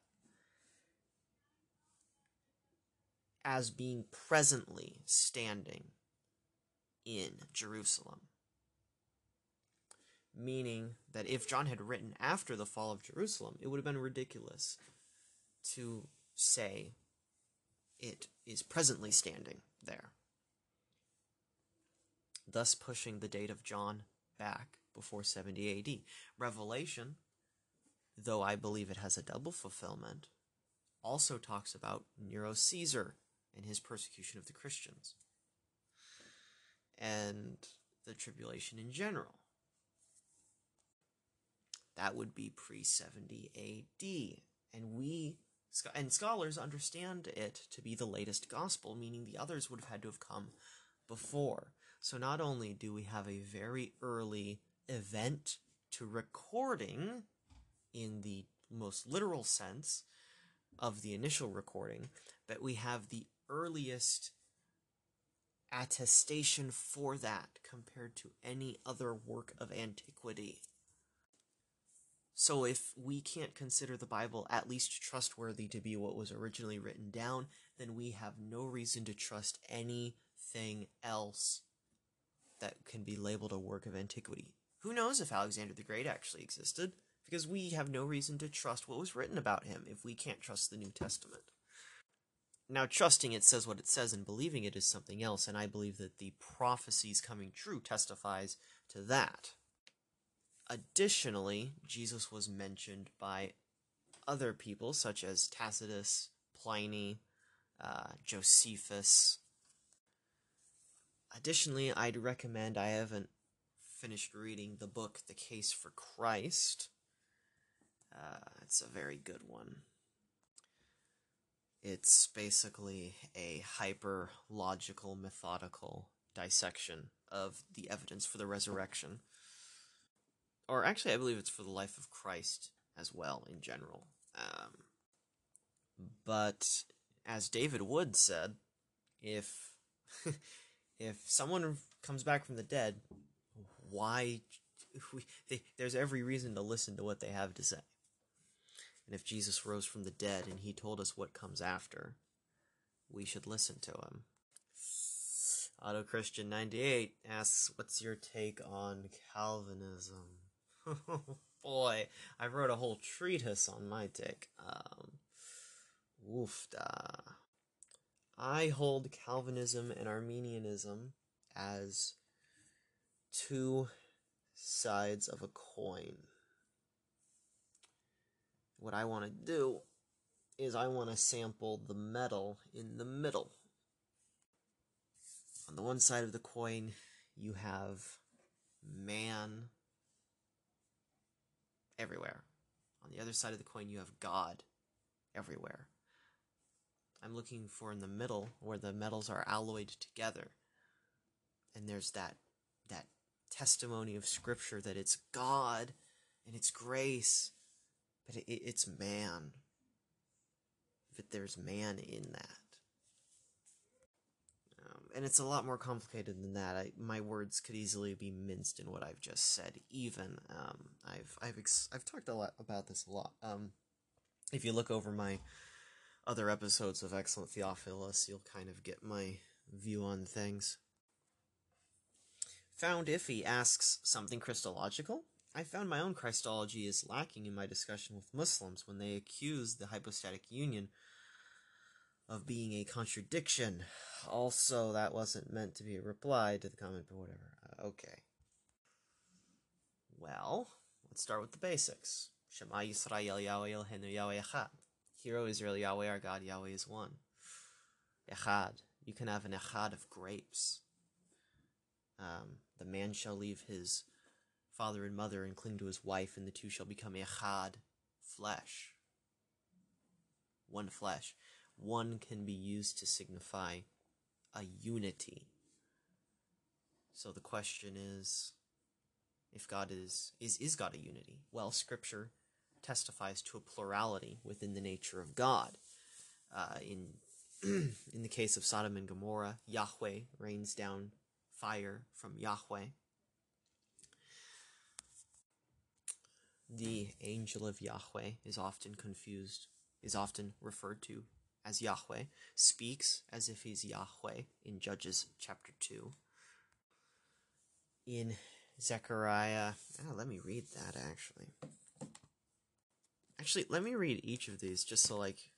as being presently standing in Jerusalem. Meaning that if John had written after the fall of Jerusalem, it would have been ridiculous to say it is presently standing there. Thus pushing the date of John back before 70 AD. Revelation, though I believe it has a double fulfillment, also talks about Nero Caesar and his persecution of the Christians and the tribulation in general. That would be pre 70 AD. And we, and scholars understand it to be the latest gospel, meaning the others would have had to have come before. So not only do we have a very early event to recording in the most literal sense of the initial recording, but we have the earliest attestation for that compared to any other work of antiquity. So, if we can't consider the Bible at least trustworthy to be what was originally written down, then we have no reason to trust anything else that can be labeled a work of antiquity. Who knows if Alexander the Great actually existed? Because we have no reason to trust what was written about him if we can't trust the New Testament. Now, trusting it says what it says and believing it is something else, and I believe that the prophecies coming true testifies to that. Additionally, Jesus was mentioned by other people such as Tacitus, Pliny, uh, Josephus. Additionally, I'd recommend I haven't finished reading the book The Case for Christ. Uh, it's a very good one. It's basically a hyper logical, methodical dissection of the evidence for the resurrection or actually, I believe it's for the life of Christ as well in general. Um, but as David Wood said, if if someone comes back from the dead, why? We, they, there's every reason to listen to what they have to say. And if Jesus rose from the dead and he told us what comes after, we should listen to him. Auto Christian 98 asks, What's your take on Calvinism? Boy, I wrote a whole treatise on my take. Um, woofda. I hold Calvinism and Arminianism as two sides of a coin. What I want to do is I want to sample the metal in the middle. On the one side of the coin, you have man everywhere. On the other side of the coin, you have God everywhere. I'm looking for in the middle where the metals are alloyed together. And there's that that testimony of scripture that it's God and it's grace but it, it's man. That there's man in that. Um, and it's a lot more complicated than that. I, my words could easily be minced in what I've just said. Even um, I've I've ex- I've talked a lot about this a lot. Um, if you look over my other episodes of Excellent Theophilus, you'll kind of get my view on things. Found Iffy asks something Christological. I found my own Christology is lacking in my discussion with Muslims when they accuse the hypostatic union of being a contradiction. Also, that wasn't meant to be a reply to the comment, but whatever. Uh, okay. Well, let's start with the basics. Shema Yisrael Yahweh Eloheinu Yahweh Echad. Hero Israel Yahweh our God Yahweh is one. Echad. You can have an echad of grapes. Um, the man shall leave his father and mother and cling to his wife, and the two shall become echad, flesh. One flesh. One can be used to signify a unity. So the question is if God is is is God a unity? Well, scripture testifies to a plurality within the nature of God. Uh, in in the case of Sodom and Gomorrah, Yahweh rains down fire from Yahweh. The angel of Yahweh is often confused, is often referred to as Yahweh, speaks as if he's Yahweh in Judges chapter 2. In Zechariah, oh, let me read that actually. Actually, let me read each of these just so, like,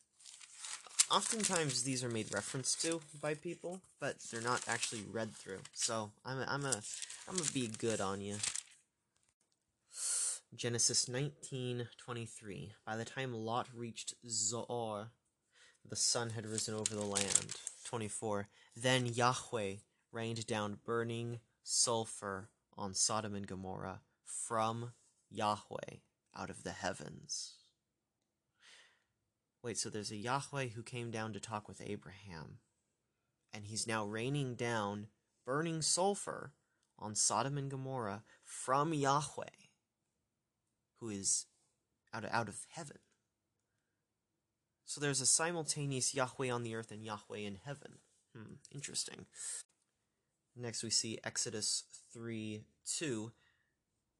oftentimes these are made reference to by people, but they're not actually read through. So I'm a, I'm a I'm gonna be good on you. Genesis 19:23. By the time Lot reached Zoar, the sun had risen over the land. 24. Then Yahweh rained down burning sulfur on Sodom and Gomorrah from Yahweh out of the heavens. Wait, so there's a Yahweh who came down to talk with Abraham, and he's now raining down burning sulfur on Sodom and Gomorrah from Yahweh, who is out of, out of heaven. So there's a simultaneous Yahweh on the earth and Yahweh in heaven. Hmm, interesting. Next we see Exodus 3 2.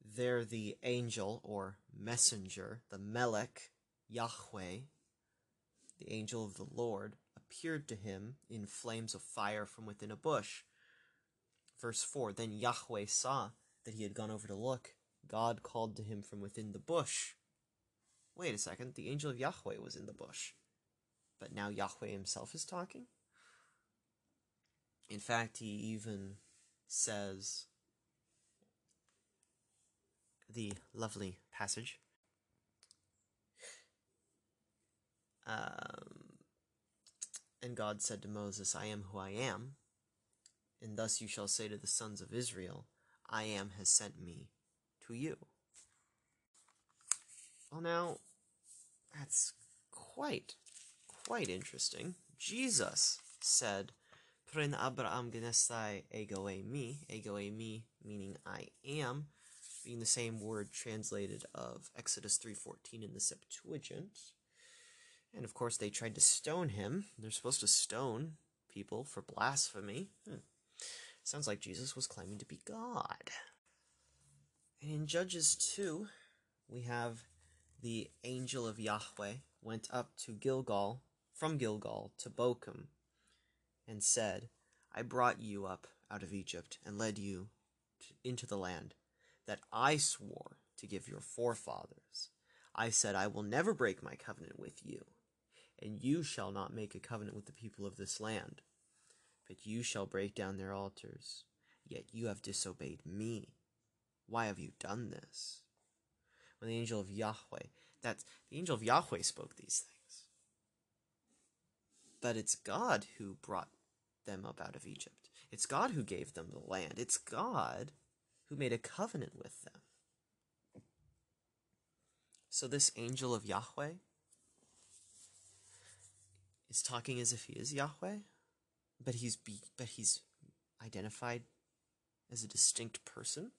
There the angel or messenger, the Melech, Yahweh, the angel of the Lord, appeared to him in flames of fire from within a bush. Verse 4 Then Yahweh saw that he had gone over to look. God called to him from within the bush. Wait a second, the angel of Yahweh was in the bush. But now Yahweh himself is talking? In fact, he even says the lovely passage Um, and God said to Moses, I am who I am, and thus you shall say to the sons of Israel, I am has sent me to you. Well, now, that's quite, quite interesting. Jesus said, Prin Abraham genestai ego e mi, ego e mi meaning I am, being the same word translated of Exodus 3.14 in the Septuagint. And of course, they tried to stone him. They're supposed to stone people for blasphemy. Hmm. Sounds like Jesus was claiming to be God. And in Judges 2, we have the angel of Yahweh went up to Gilgal, from Gilgal to Bochim, and said, I brought you up out of Egypt and led you to, into the land that I swore to give your forefathers. I said, I will never break my covenant with you and you shall not make a covenant with the people of this land, but you shall break down their altars. Yet you have disobeyed me. Why have you done this? When the angel of Yahweh, that's the angel of Yahweh spoke these things. But it's God who brought them up out of Egypt. It's God who gave them the land. It's God who made a covenant with them. So this angel of Yahweh is talking as if he is Yahweh, but he's be, but he's identified as a distinct person.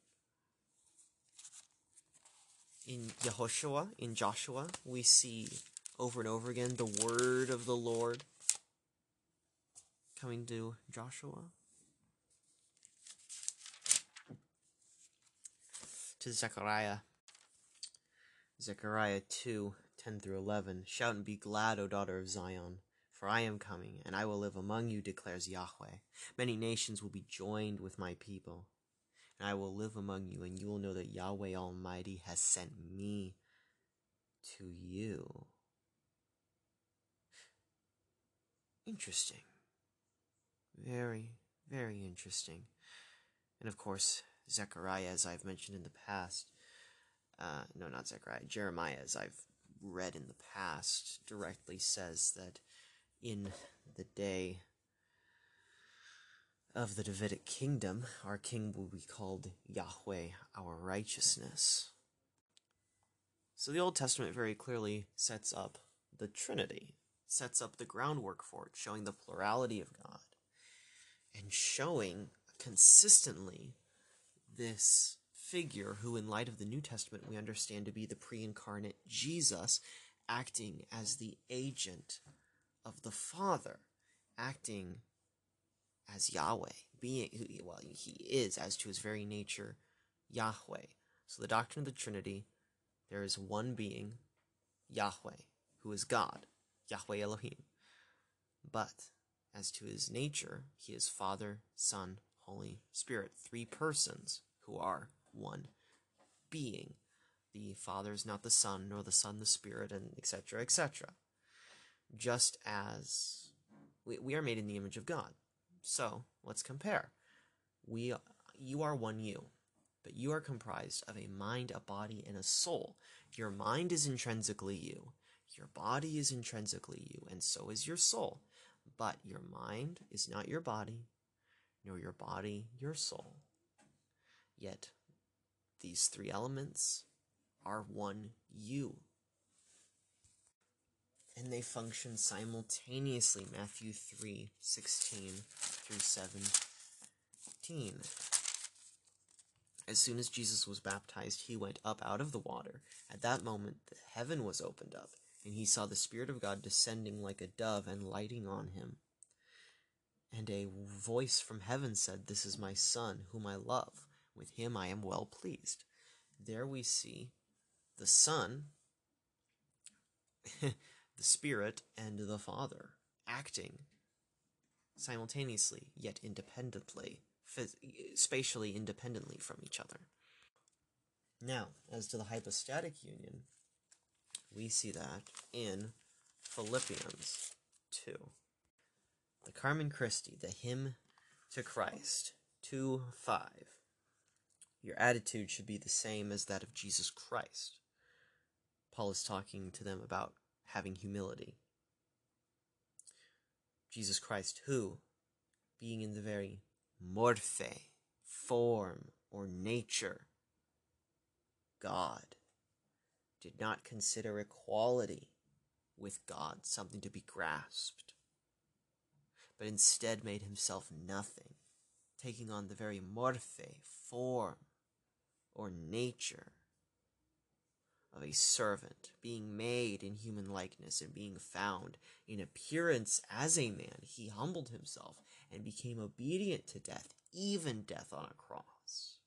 in Yehoshua, in Joshua, we see over and over again the word of the Lord coming to Joshua. To Zechariah. Zechariah 2 10 through 11. Shout and be glad, O daughter of Zion, for I am coming, and I will live among you, declares Yahweh. Many nations will be joined with my people, and I will live among you, and you will know that Yahweh Almighty has sent me to you. Interesting. Very, very interesting. And of course, Zechariah, as I've mentioned in the past, uh, no, not Zechariah, Jeremiah, as I've read in the past, directly says that in the day of the Davidic kingdom, our king will be called Yahweh, our righteousness. So the Old Testament very clearly sets up the Trinity, sets up the groundwork for it, showing the plurality of God, and showing consistently this figure who, in light of the New Testament, we understand to be the pre incarnate Jesus, acting as the agent of the Father, acting as Yahweh, being, well, he is, as to his very nature, Yahweh. So the doctrine of the Trinity, there is one being, Yahweh, who is God, Yahweh Elohim. But as to his nature, he is Father, Son, Holy Spirit, three persons who are one being. The Father is not the Son, nor the Son the Spirit, and etc., etc. Just as we, we are made in the image of God. So let's compare. We, you are one you, but you are comprised of a mind, a body, and a soul. Your mind is intrinsically you. Your body is intrinsically you, and so is your soul. But your mind is not your body, nor your body your soul. Yet these three elements are one you. And they function simultaneously. Matthew 3 16 through 17. As soon as Jesus was baptized, he went up out of the water. At that moment, the heaven was opened up, and he saw the Spirit of God descending like a dove and lighting on him. And a voice from heaven said, This is my Son, whom I love with him I am well pleased. There we see the Son, the Spirit, and the Father acting simultaneously, yet independently, spatially independently from each other. Now, as to the hypostatic union, we see that in Philippians 2. The Carmen Christi, the hymn to Christ, 2 5. Your attitude should be the same as that of Jesus Christ. Paul is talking to them about having humility. Jesus Christ, who, being in the very morphe, form, or nature, God, did not consider equality with God something to be grasped, but instead made himself nothing, taking on the very morphe, form, or nature of a servant, being made in human likeness and being found in appearance as a man, he humbled himself and became obedient to death, even death on a cross.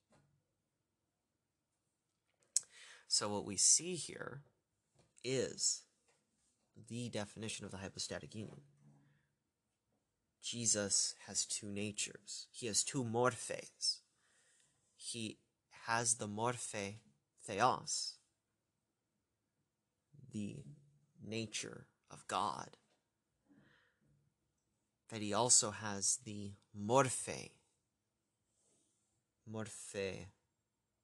So, what we see here is the definition of the hypostatic union. Jesus has two natures, he has two morphes. He has the morphe theos, the nature of God, that he also has the morphe, morphe,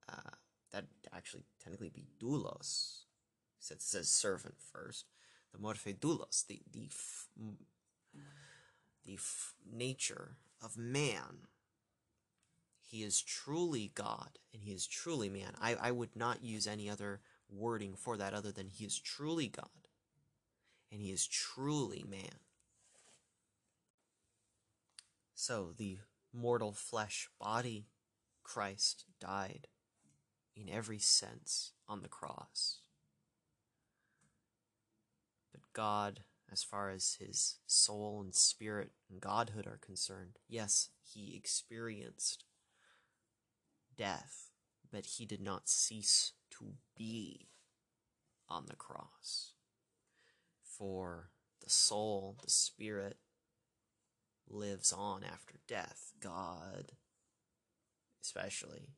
uh, that actually technically be doulos, since it says servant first, the morphe doulos, the, the, the nature of man. He is truly God and he is truly man. I, I would not use any other wording for that other than he is truly God and he is truly man. So the mortal flesh body Christ died in every sense on the cross. But God, as far as his soul and spirit and godhood are concerned, yes, he experienced death, but he did not cease to be on the cross. For the soul, the spirit, lives on after death. God, especially,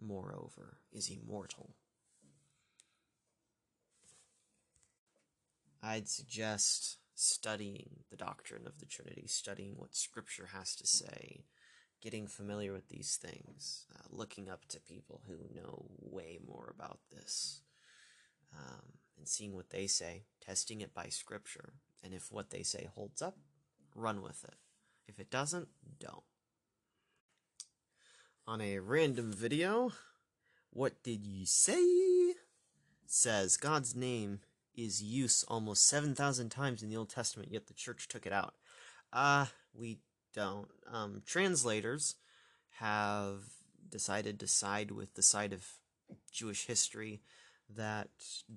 moreover, is immortal. I'd suggest studying the doctrine of the Trinity, studying what Scripture has to say, getting familiar with these things, uh, looking up to people who know way more about this, um, and seeing what they say, testing it by Scripture, and if what they say holds up, run with it. If it doesn't, don't. On a random video, what did you say? Says God's name is used almost 7,000 times in the Old Testament, yet the church took it out. Ah, uh, we don't. Um, translators have decided to side with the side of Jewish history that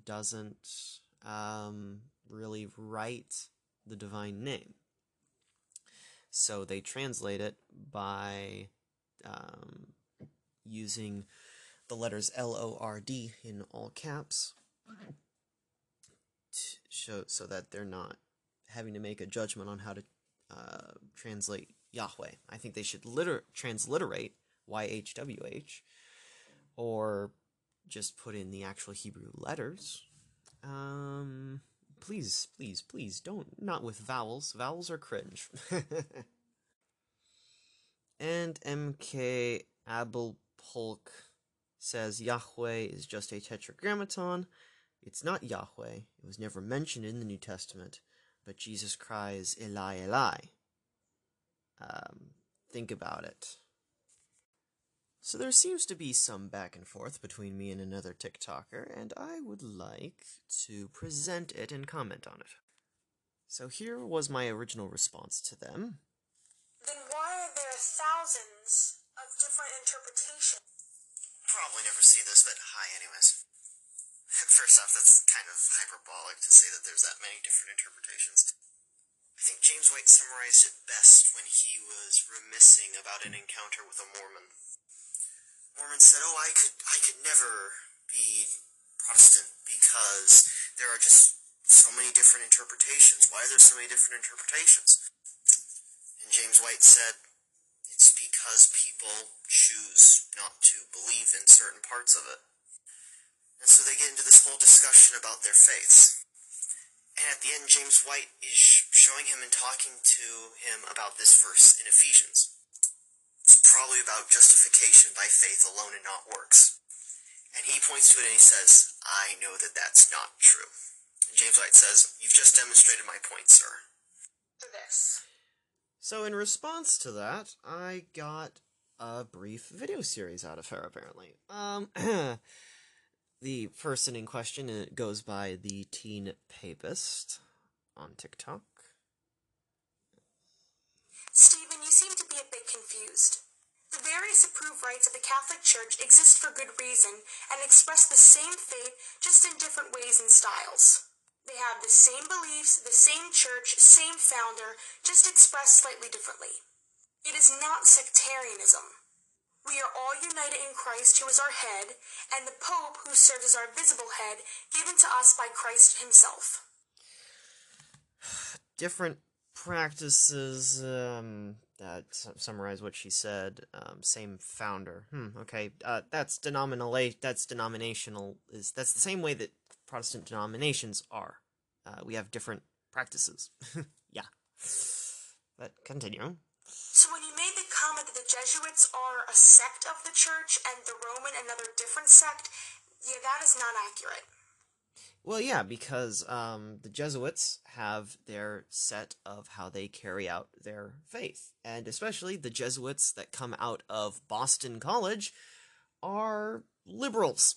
doesn't um, really write the divine name. So they translate it by um, using the letters L O R D in all caps show so that they're not having to make a judgment on how to uh, translate Yahweh. I think they should liter- transliterate YHWH or just put in the actual Hebrew letters. Um, please, please, please don't, not with vowels. Vowels are cringe. and MK Abelpolk says Yahweh is just a tetragrammaton. It's not Yahweh. It was never mentioned in the New Testament, but Jesus cries, Eli, Eli. Um, think about it. So there seems to be some back and forth between me and another TikToker, and I would like to present it and comment on it. So here was my original response to them. Then why are there thousands of different interpretations? Probably never see this, but hi anyways. First off, that's kind of hyperbolic to say that there's that many different interpretations. I think James White summarized it best when he was remissing about an encounter with a Mormon. Mormon said, "Oh, I could, I could never be Protestant because there are just so many different interpretations. Why are there so many different interpretations?" And James White said, "It's because people choose not to believe in certain parts of it." And so they get into this whole discussion about their faiths. And at the end, James White is showing him and talking to him about this verse in Ephesians. It's probably about justification by faith alone and not works. And he points to it and he says, I know that that's not true. And James White says, You've just demonstrated my point, sir. For this. So, in response to that, I got a brief video series out of her, apparently. Um, the person in question uh, goes by the Teen Papist on TikTok. Stephen, you seem to be a bit confused. The various approved rites of the Catholic Church exist for good reason and express the same faith just in different ways and styles. They have the same beliefs, the same church, same founder, just expressed slightly differently. It is not sectarianism. We are all united in Christ, who is our head, and the Pope, who serves as our visible head, given to us by Christ himself. Different practices um, that summarize what she said. Um, same founder. Hmm. Okay. Uh, that's denominational. That's denominational. Is that's the same way that Protestant denominations are. Uh, we have different practices. yeah. But continue. So when you made the the Jesuits are a sect of the church and the Roman another different sect, yeah, that is not accurate. Well, yeah, because um, the Jesuits have their set of how they carry out their faith. And especially the Jesuits that come out of Boston College are liberals.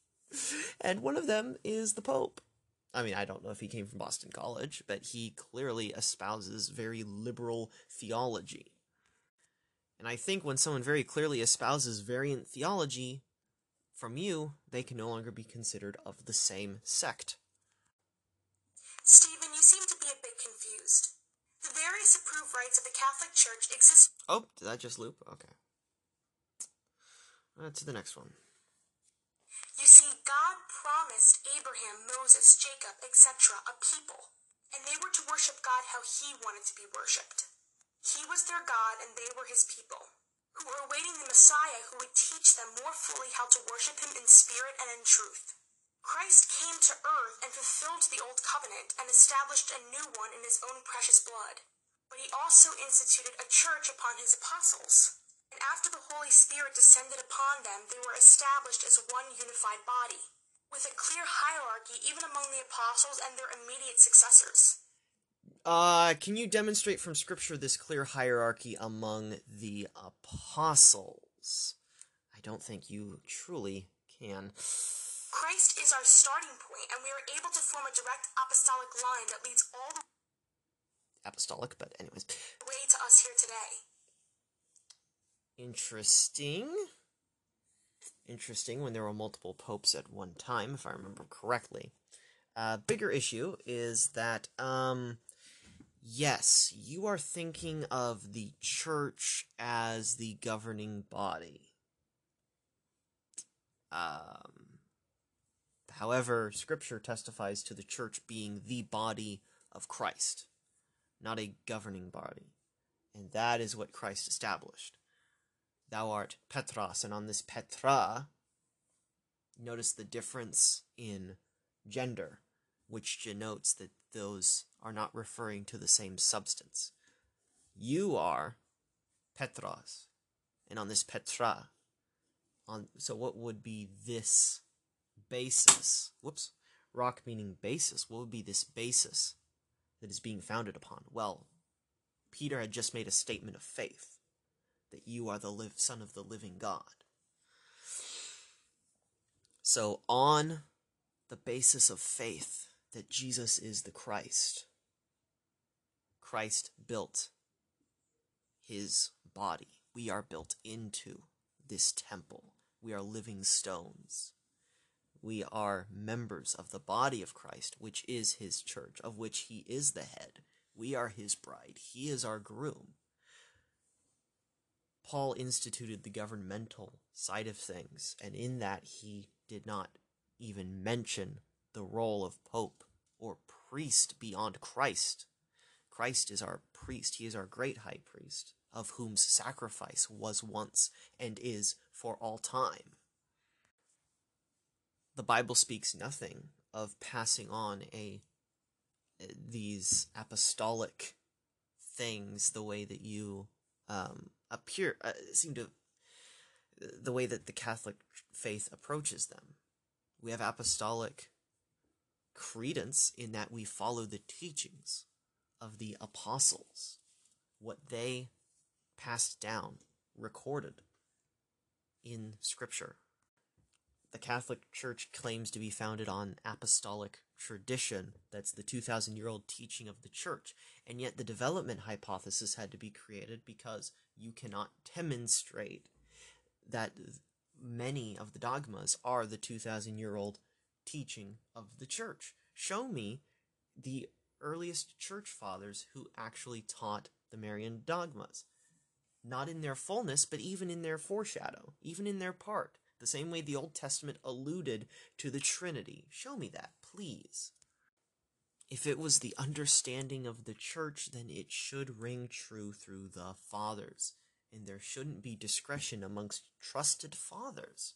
and one of them is the Pope. I mean, I don't know if he came from Boston College, but he clearly espouses very liberal theology. And I think when someone very clearly espouses variant theology, from you, they can no longer be considered of the same sect. Stephen, you seem to be a bit confused. The various approved rites of the Catholic Church exist. Oh, did that just loop? Okay. Uh, to the next one. You see, God promised Abraham, Moses, Jacob, etc., a people, and they were to worship God how He wanted to be worshipped. He was their God, and they were His people, who were awaiting the Messiah who would teach them more fully how to worship Him in spirit and in truth. Christ came to earth and fulfilled the old covenant and established a new one in his own precious blood. But he also instituted a church upon his apostles. And after the Holy Spirit descended upon them, they were established as one unified body, with a clear hierarchy even among the apostles and their immediate successors. Uh, can you demonstrate from scripture this clear hierarchy among the apostles? I don't think you truly can. Christ is our starting point, and we are able to form a direct apostolic line that leads all the Apostolic, but anyways. way to us here today. Interesting. Interesting when there were multiple popes at one time, if I remember correctly. Uh, bigger issue is that, um, yes, you are thinking of the church as the governing body. Um, however, scripture testifies to the church being the body of Christ, not a governing body. And that is what Christ established. Thou art Petros, and on this Petra, notice the difference in gender, which denotes that those are not referring to the same substance. You are Petros, and on this Petra, on so what would be this basis? Whoops, rock meaning basis. What would be this basis that is being founded upon? Well, Peter had just made a statement of faith that you are the live son of the living God. So on the basis of faith that Jesus is the Christ, Christ built his body. We are built into this temple. We are living stones. We are members of the body of Christ, which is his church, of which he is the head. We are his bride. He is our groom. Paul instituted the governmental side of things, and in that he did not even mention the role of pope or priest beyond Christ. Christ is our priest, he is our great high priest, of whom's sacrifice was once and is for all time. The Bible speaks nothing of passing on a these apostolic things the way that you um, appear uh, seem to the way that the Catholic faith approaches them. We have apostolic credence in that we follow the teachings of the apostles, what they passed down, recorded in Scripture. The Catholic Church claims to be founded on apostolic tradition. That's the 2,000 year old teaching of the Church. And yet, the development hypothesis had to be created because you cannot demonstrate that many of the dogmas are the 2,000 year old teaching of the Church. Show me the earliest church fathers who actually taught the Marian dogmas. Not in their fullness, but even in their foreshadow, even in their part. The same way the Old Testament alluded to the Trinity. Show me that, please. If it was the understanding of the church, then it should ring true through the fathers, and there shouldn't be discretion amongst trusted fathers.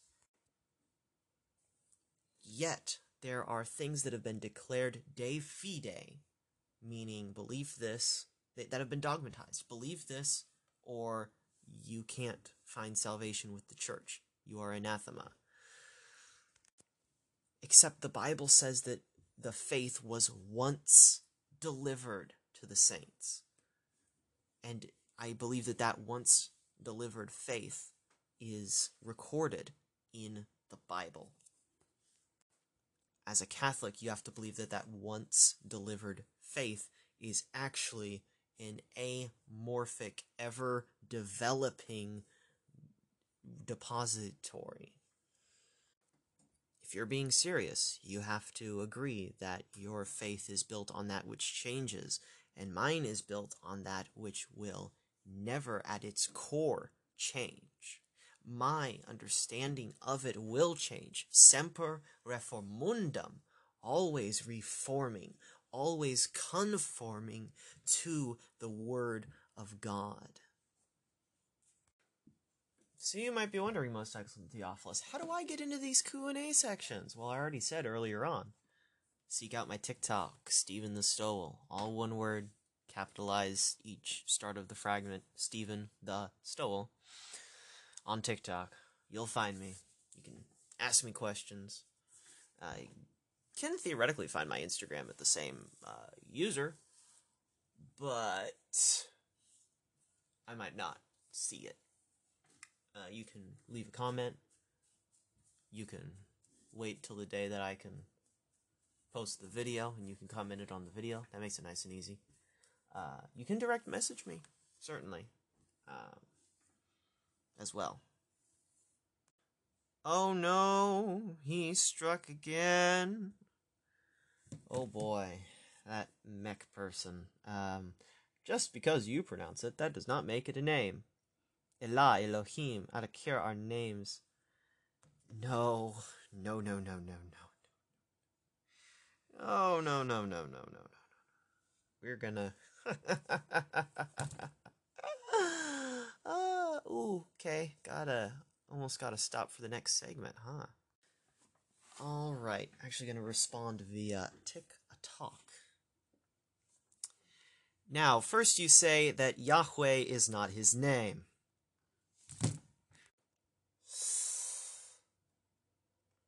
Yet, there are things that have been declared de fide, meaning believe this, that, have been dogmatized. Believe this, or you can't find salvation with the church. You are anathema. Except the Bible says that the faith was once delivered to the saints. And I believe that that once delivered faith is recorded in the Bible. As a Catholic, you have to believe that that once delivered faith is actually an amorphic, ever developing depository if you're being serious, you have to agree that your faith is built on that which changes, and mine is built on that which will never at its core change. My understanding of it will change. Semper reformundum, always reforming, always conforming to the Word of God. So you might be wondering, most excellent Theophilus, how do I get into these Q&A sections? Well, I already said earlier on. Seek out my TikTok, Stephen the Stowell, all one word, capitalize each start of the fragment, Stephen the Stowell, on TikTok. You'll find me. You can ask me questions. I can theoretically find my Instagram at the same uh, user, but I might not see it. Uh, you can leave a comment. You can wait till the day that I can post the video and you can comment it on the video. That makes it nice and easy. Uh, you can direct message me, certainly, um, as well. Oh no, he struck again. Oh boy, that mech person. Um, just because you pronounce it, that does not make it a name. Elah, Elohim, care our names. No, no, no, no, no, no. Oh, no, no, no, no, no, no, no. We're gonna. Ooh, okay. Gotta. Almost gotta stop for the next segment, huh? Alright, actually gonna respond via tick a talk. Now, first you say that Yahweh is not his name.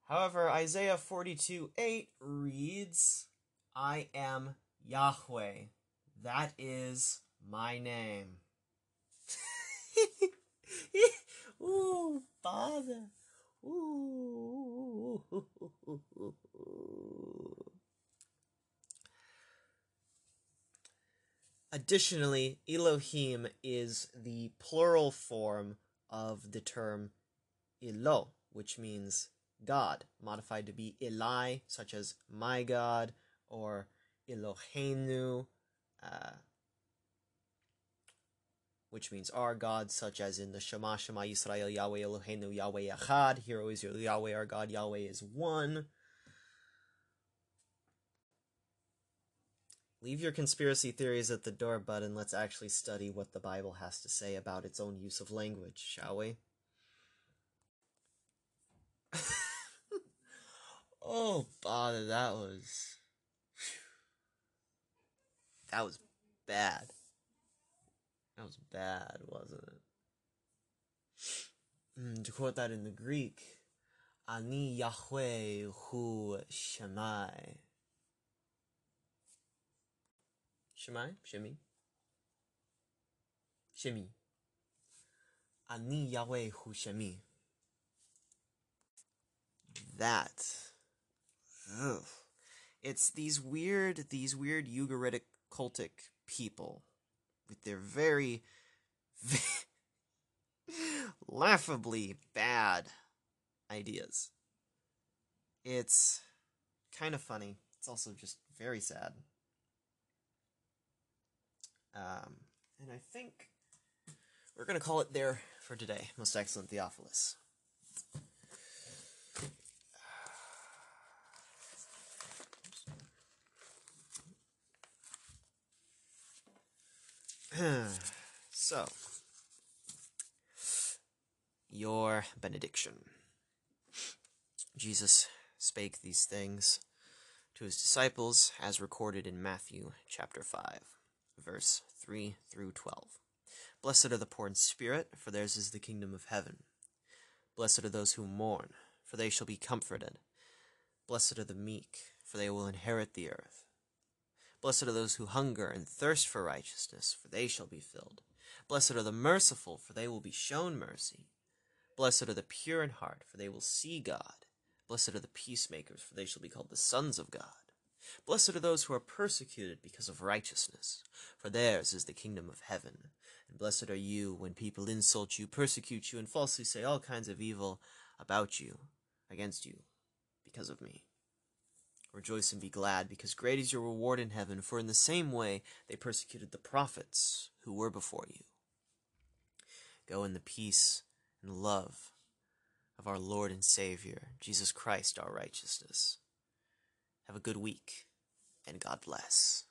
However, Isaiah 42 8 reads, I am Yahweh. That is my name. Ooh, father. Additionally, Elohim is the plural form of the term Elo, which means God, modified to be Eli, such as my God, or Eloheinu, uh, which means our God, such as in the Shema Shema Yisrael Yahweh Eloheinu Yahweh Echad. Here is Israel, Yahweh our God, Yahweh is one. Leave your conspiracy theories at the door, bud, and let's actually study what the Bible has to say about its own use of language, shall we? oh, bother, that was. That was bad. That was bad, wasn't it? Mm, to quote that in the Greek, Ani Yahweh hu Shemai. Shemai? Shemi? Shemi. Ani Yahweh hu Shemi. That. Ugh. It's these weird, these weird Ugaritic cultic people with their very, very laughably bad ideas. It's kind of funny. It's also just very sad. Um, and I think we're going to call it there for today, most excellent Theophilus. so, your benediction. Jesus spake these things to his disciples as recorded in Matthew chapter 5, verse 3 through 12. Blessed are the poor in spirit, for theirs is the kingdom of heaven. Blessed are those who mourn, for they shall be comforted. Blessed are the meek, for they will inherit the earth. Blessed are those who hunger and thirst for righteousness, for they shall be filled. Blessed are the merciful, for they will be shown mercy. Blessed are the pure in heart, for they will see God. Blessed are the peacemakers, for they shall be called the sons of God. Blessed are those who are persecuted because of righteousness, for theirs is the kingdom of heaven. And blessed are you when people insult you, persecute you, and falsely say all kinds of evil about you, against you, because of me. Rejoice and be glad, because great is your reward in heaven, for in the same way they persecuted the prophets who were before you. Go in the peace and love of our Lord and Savior, Jesus Christ, our righteousness. Have a good week, and God bless.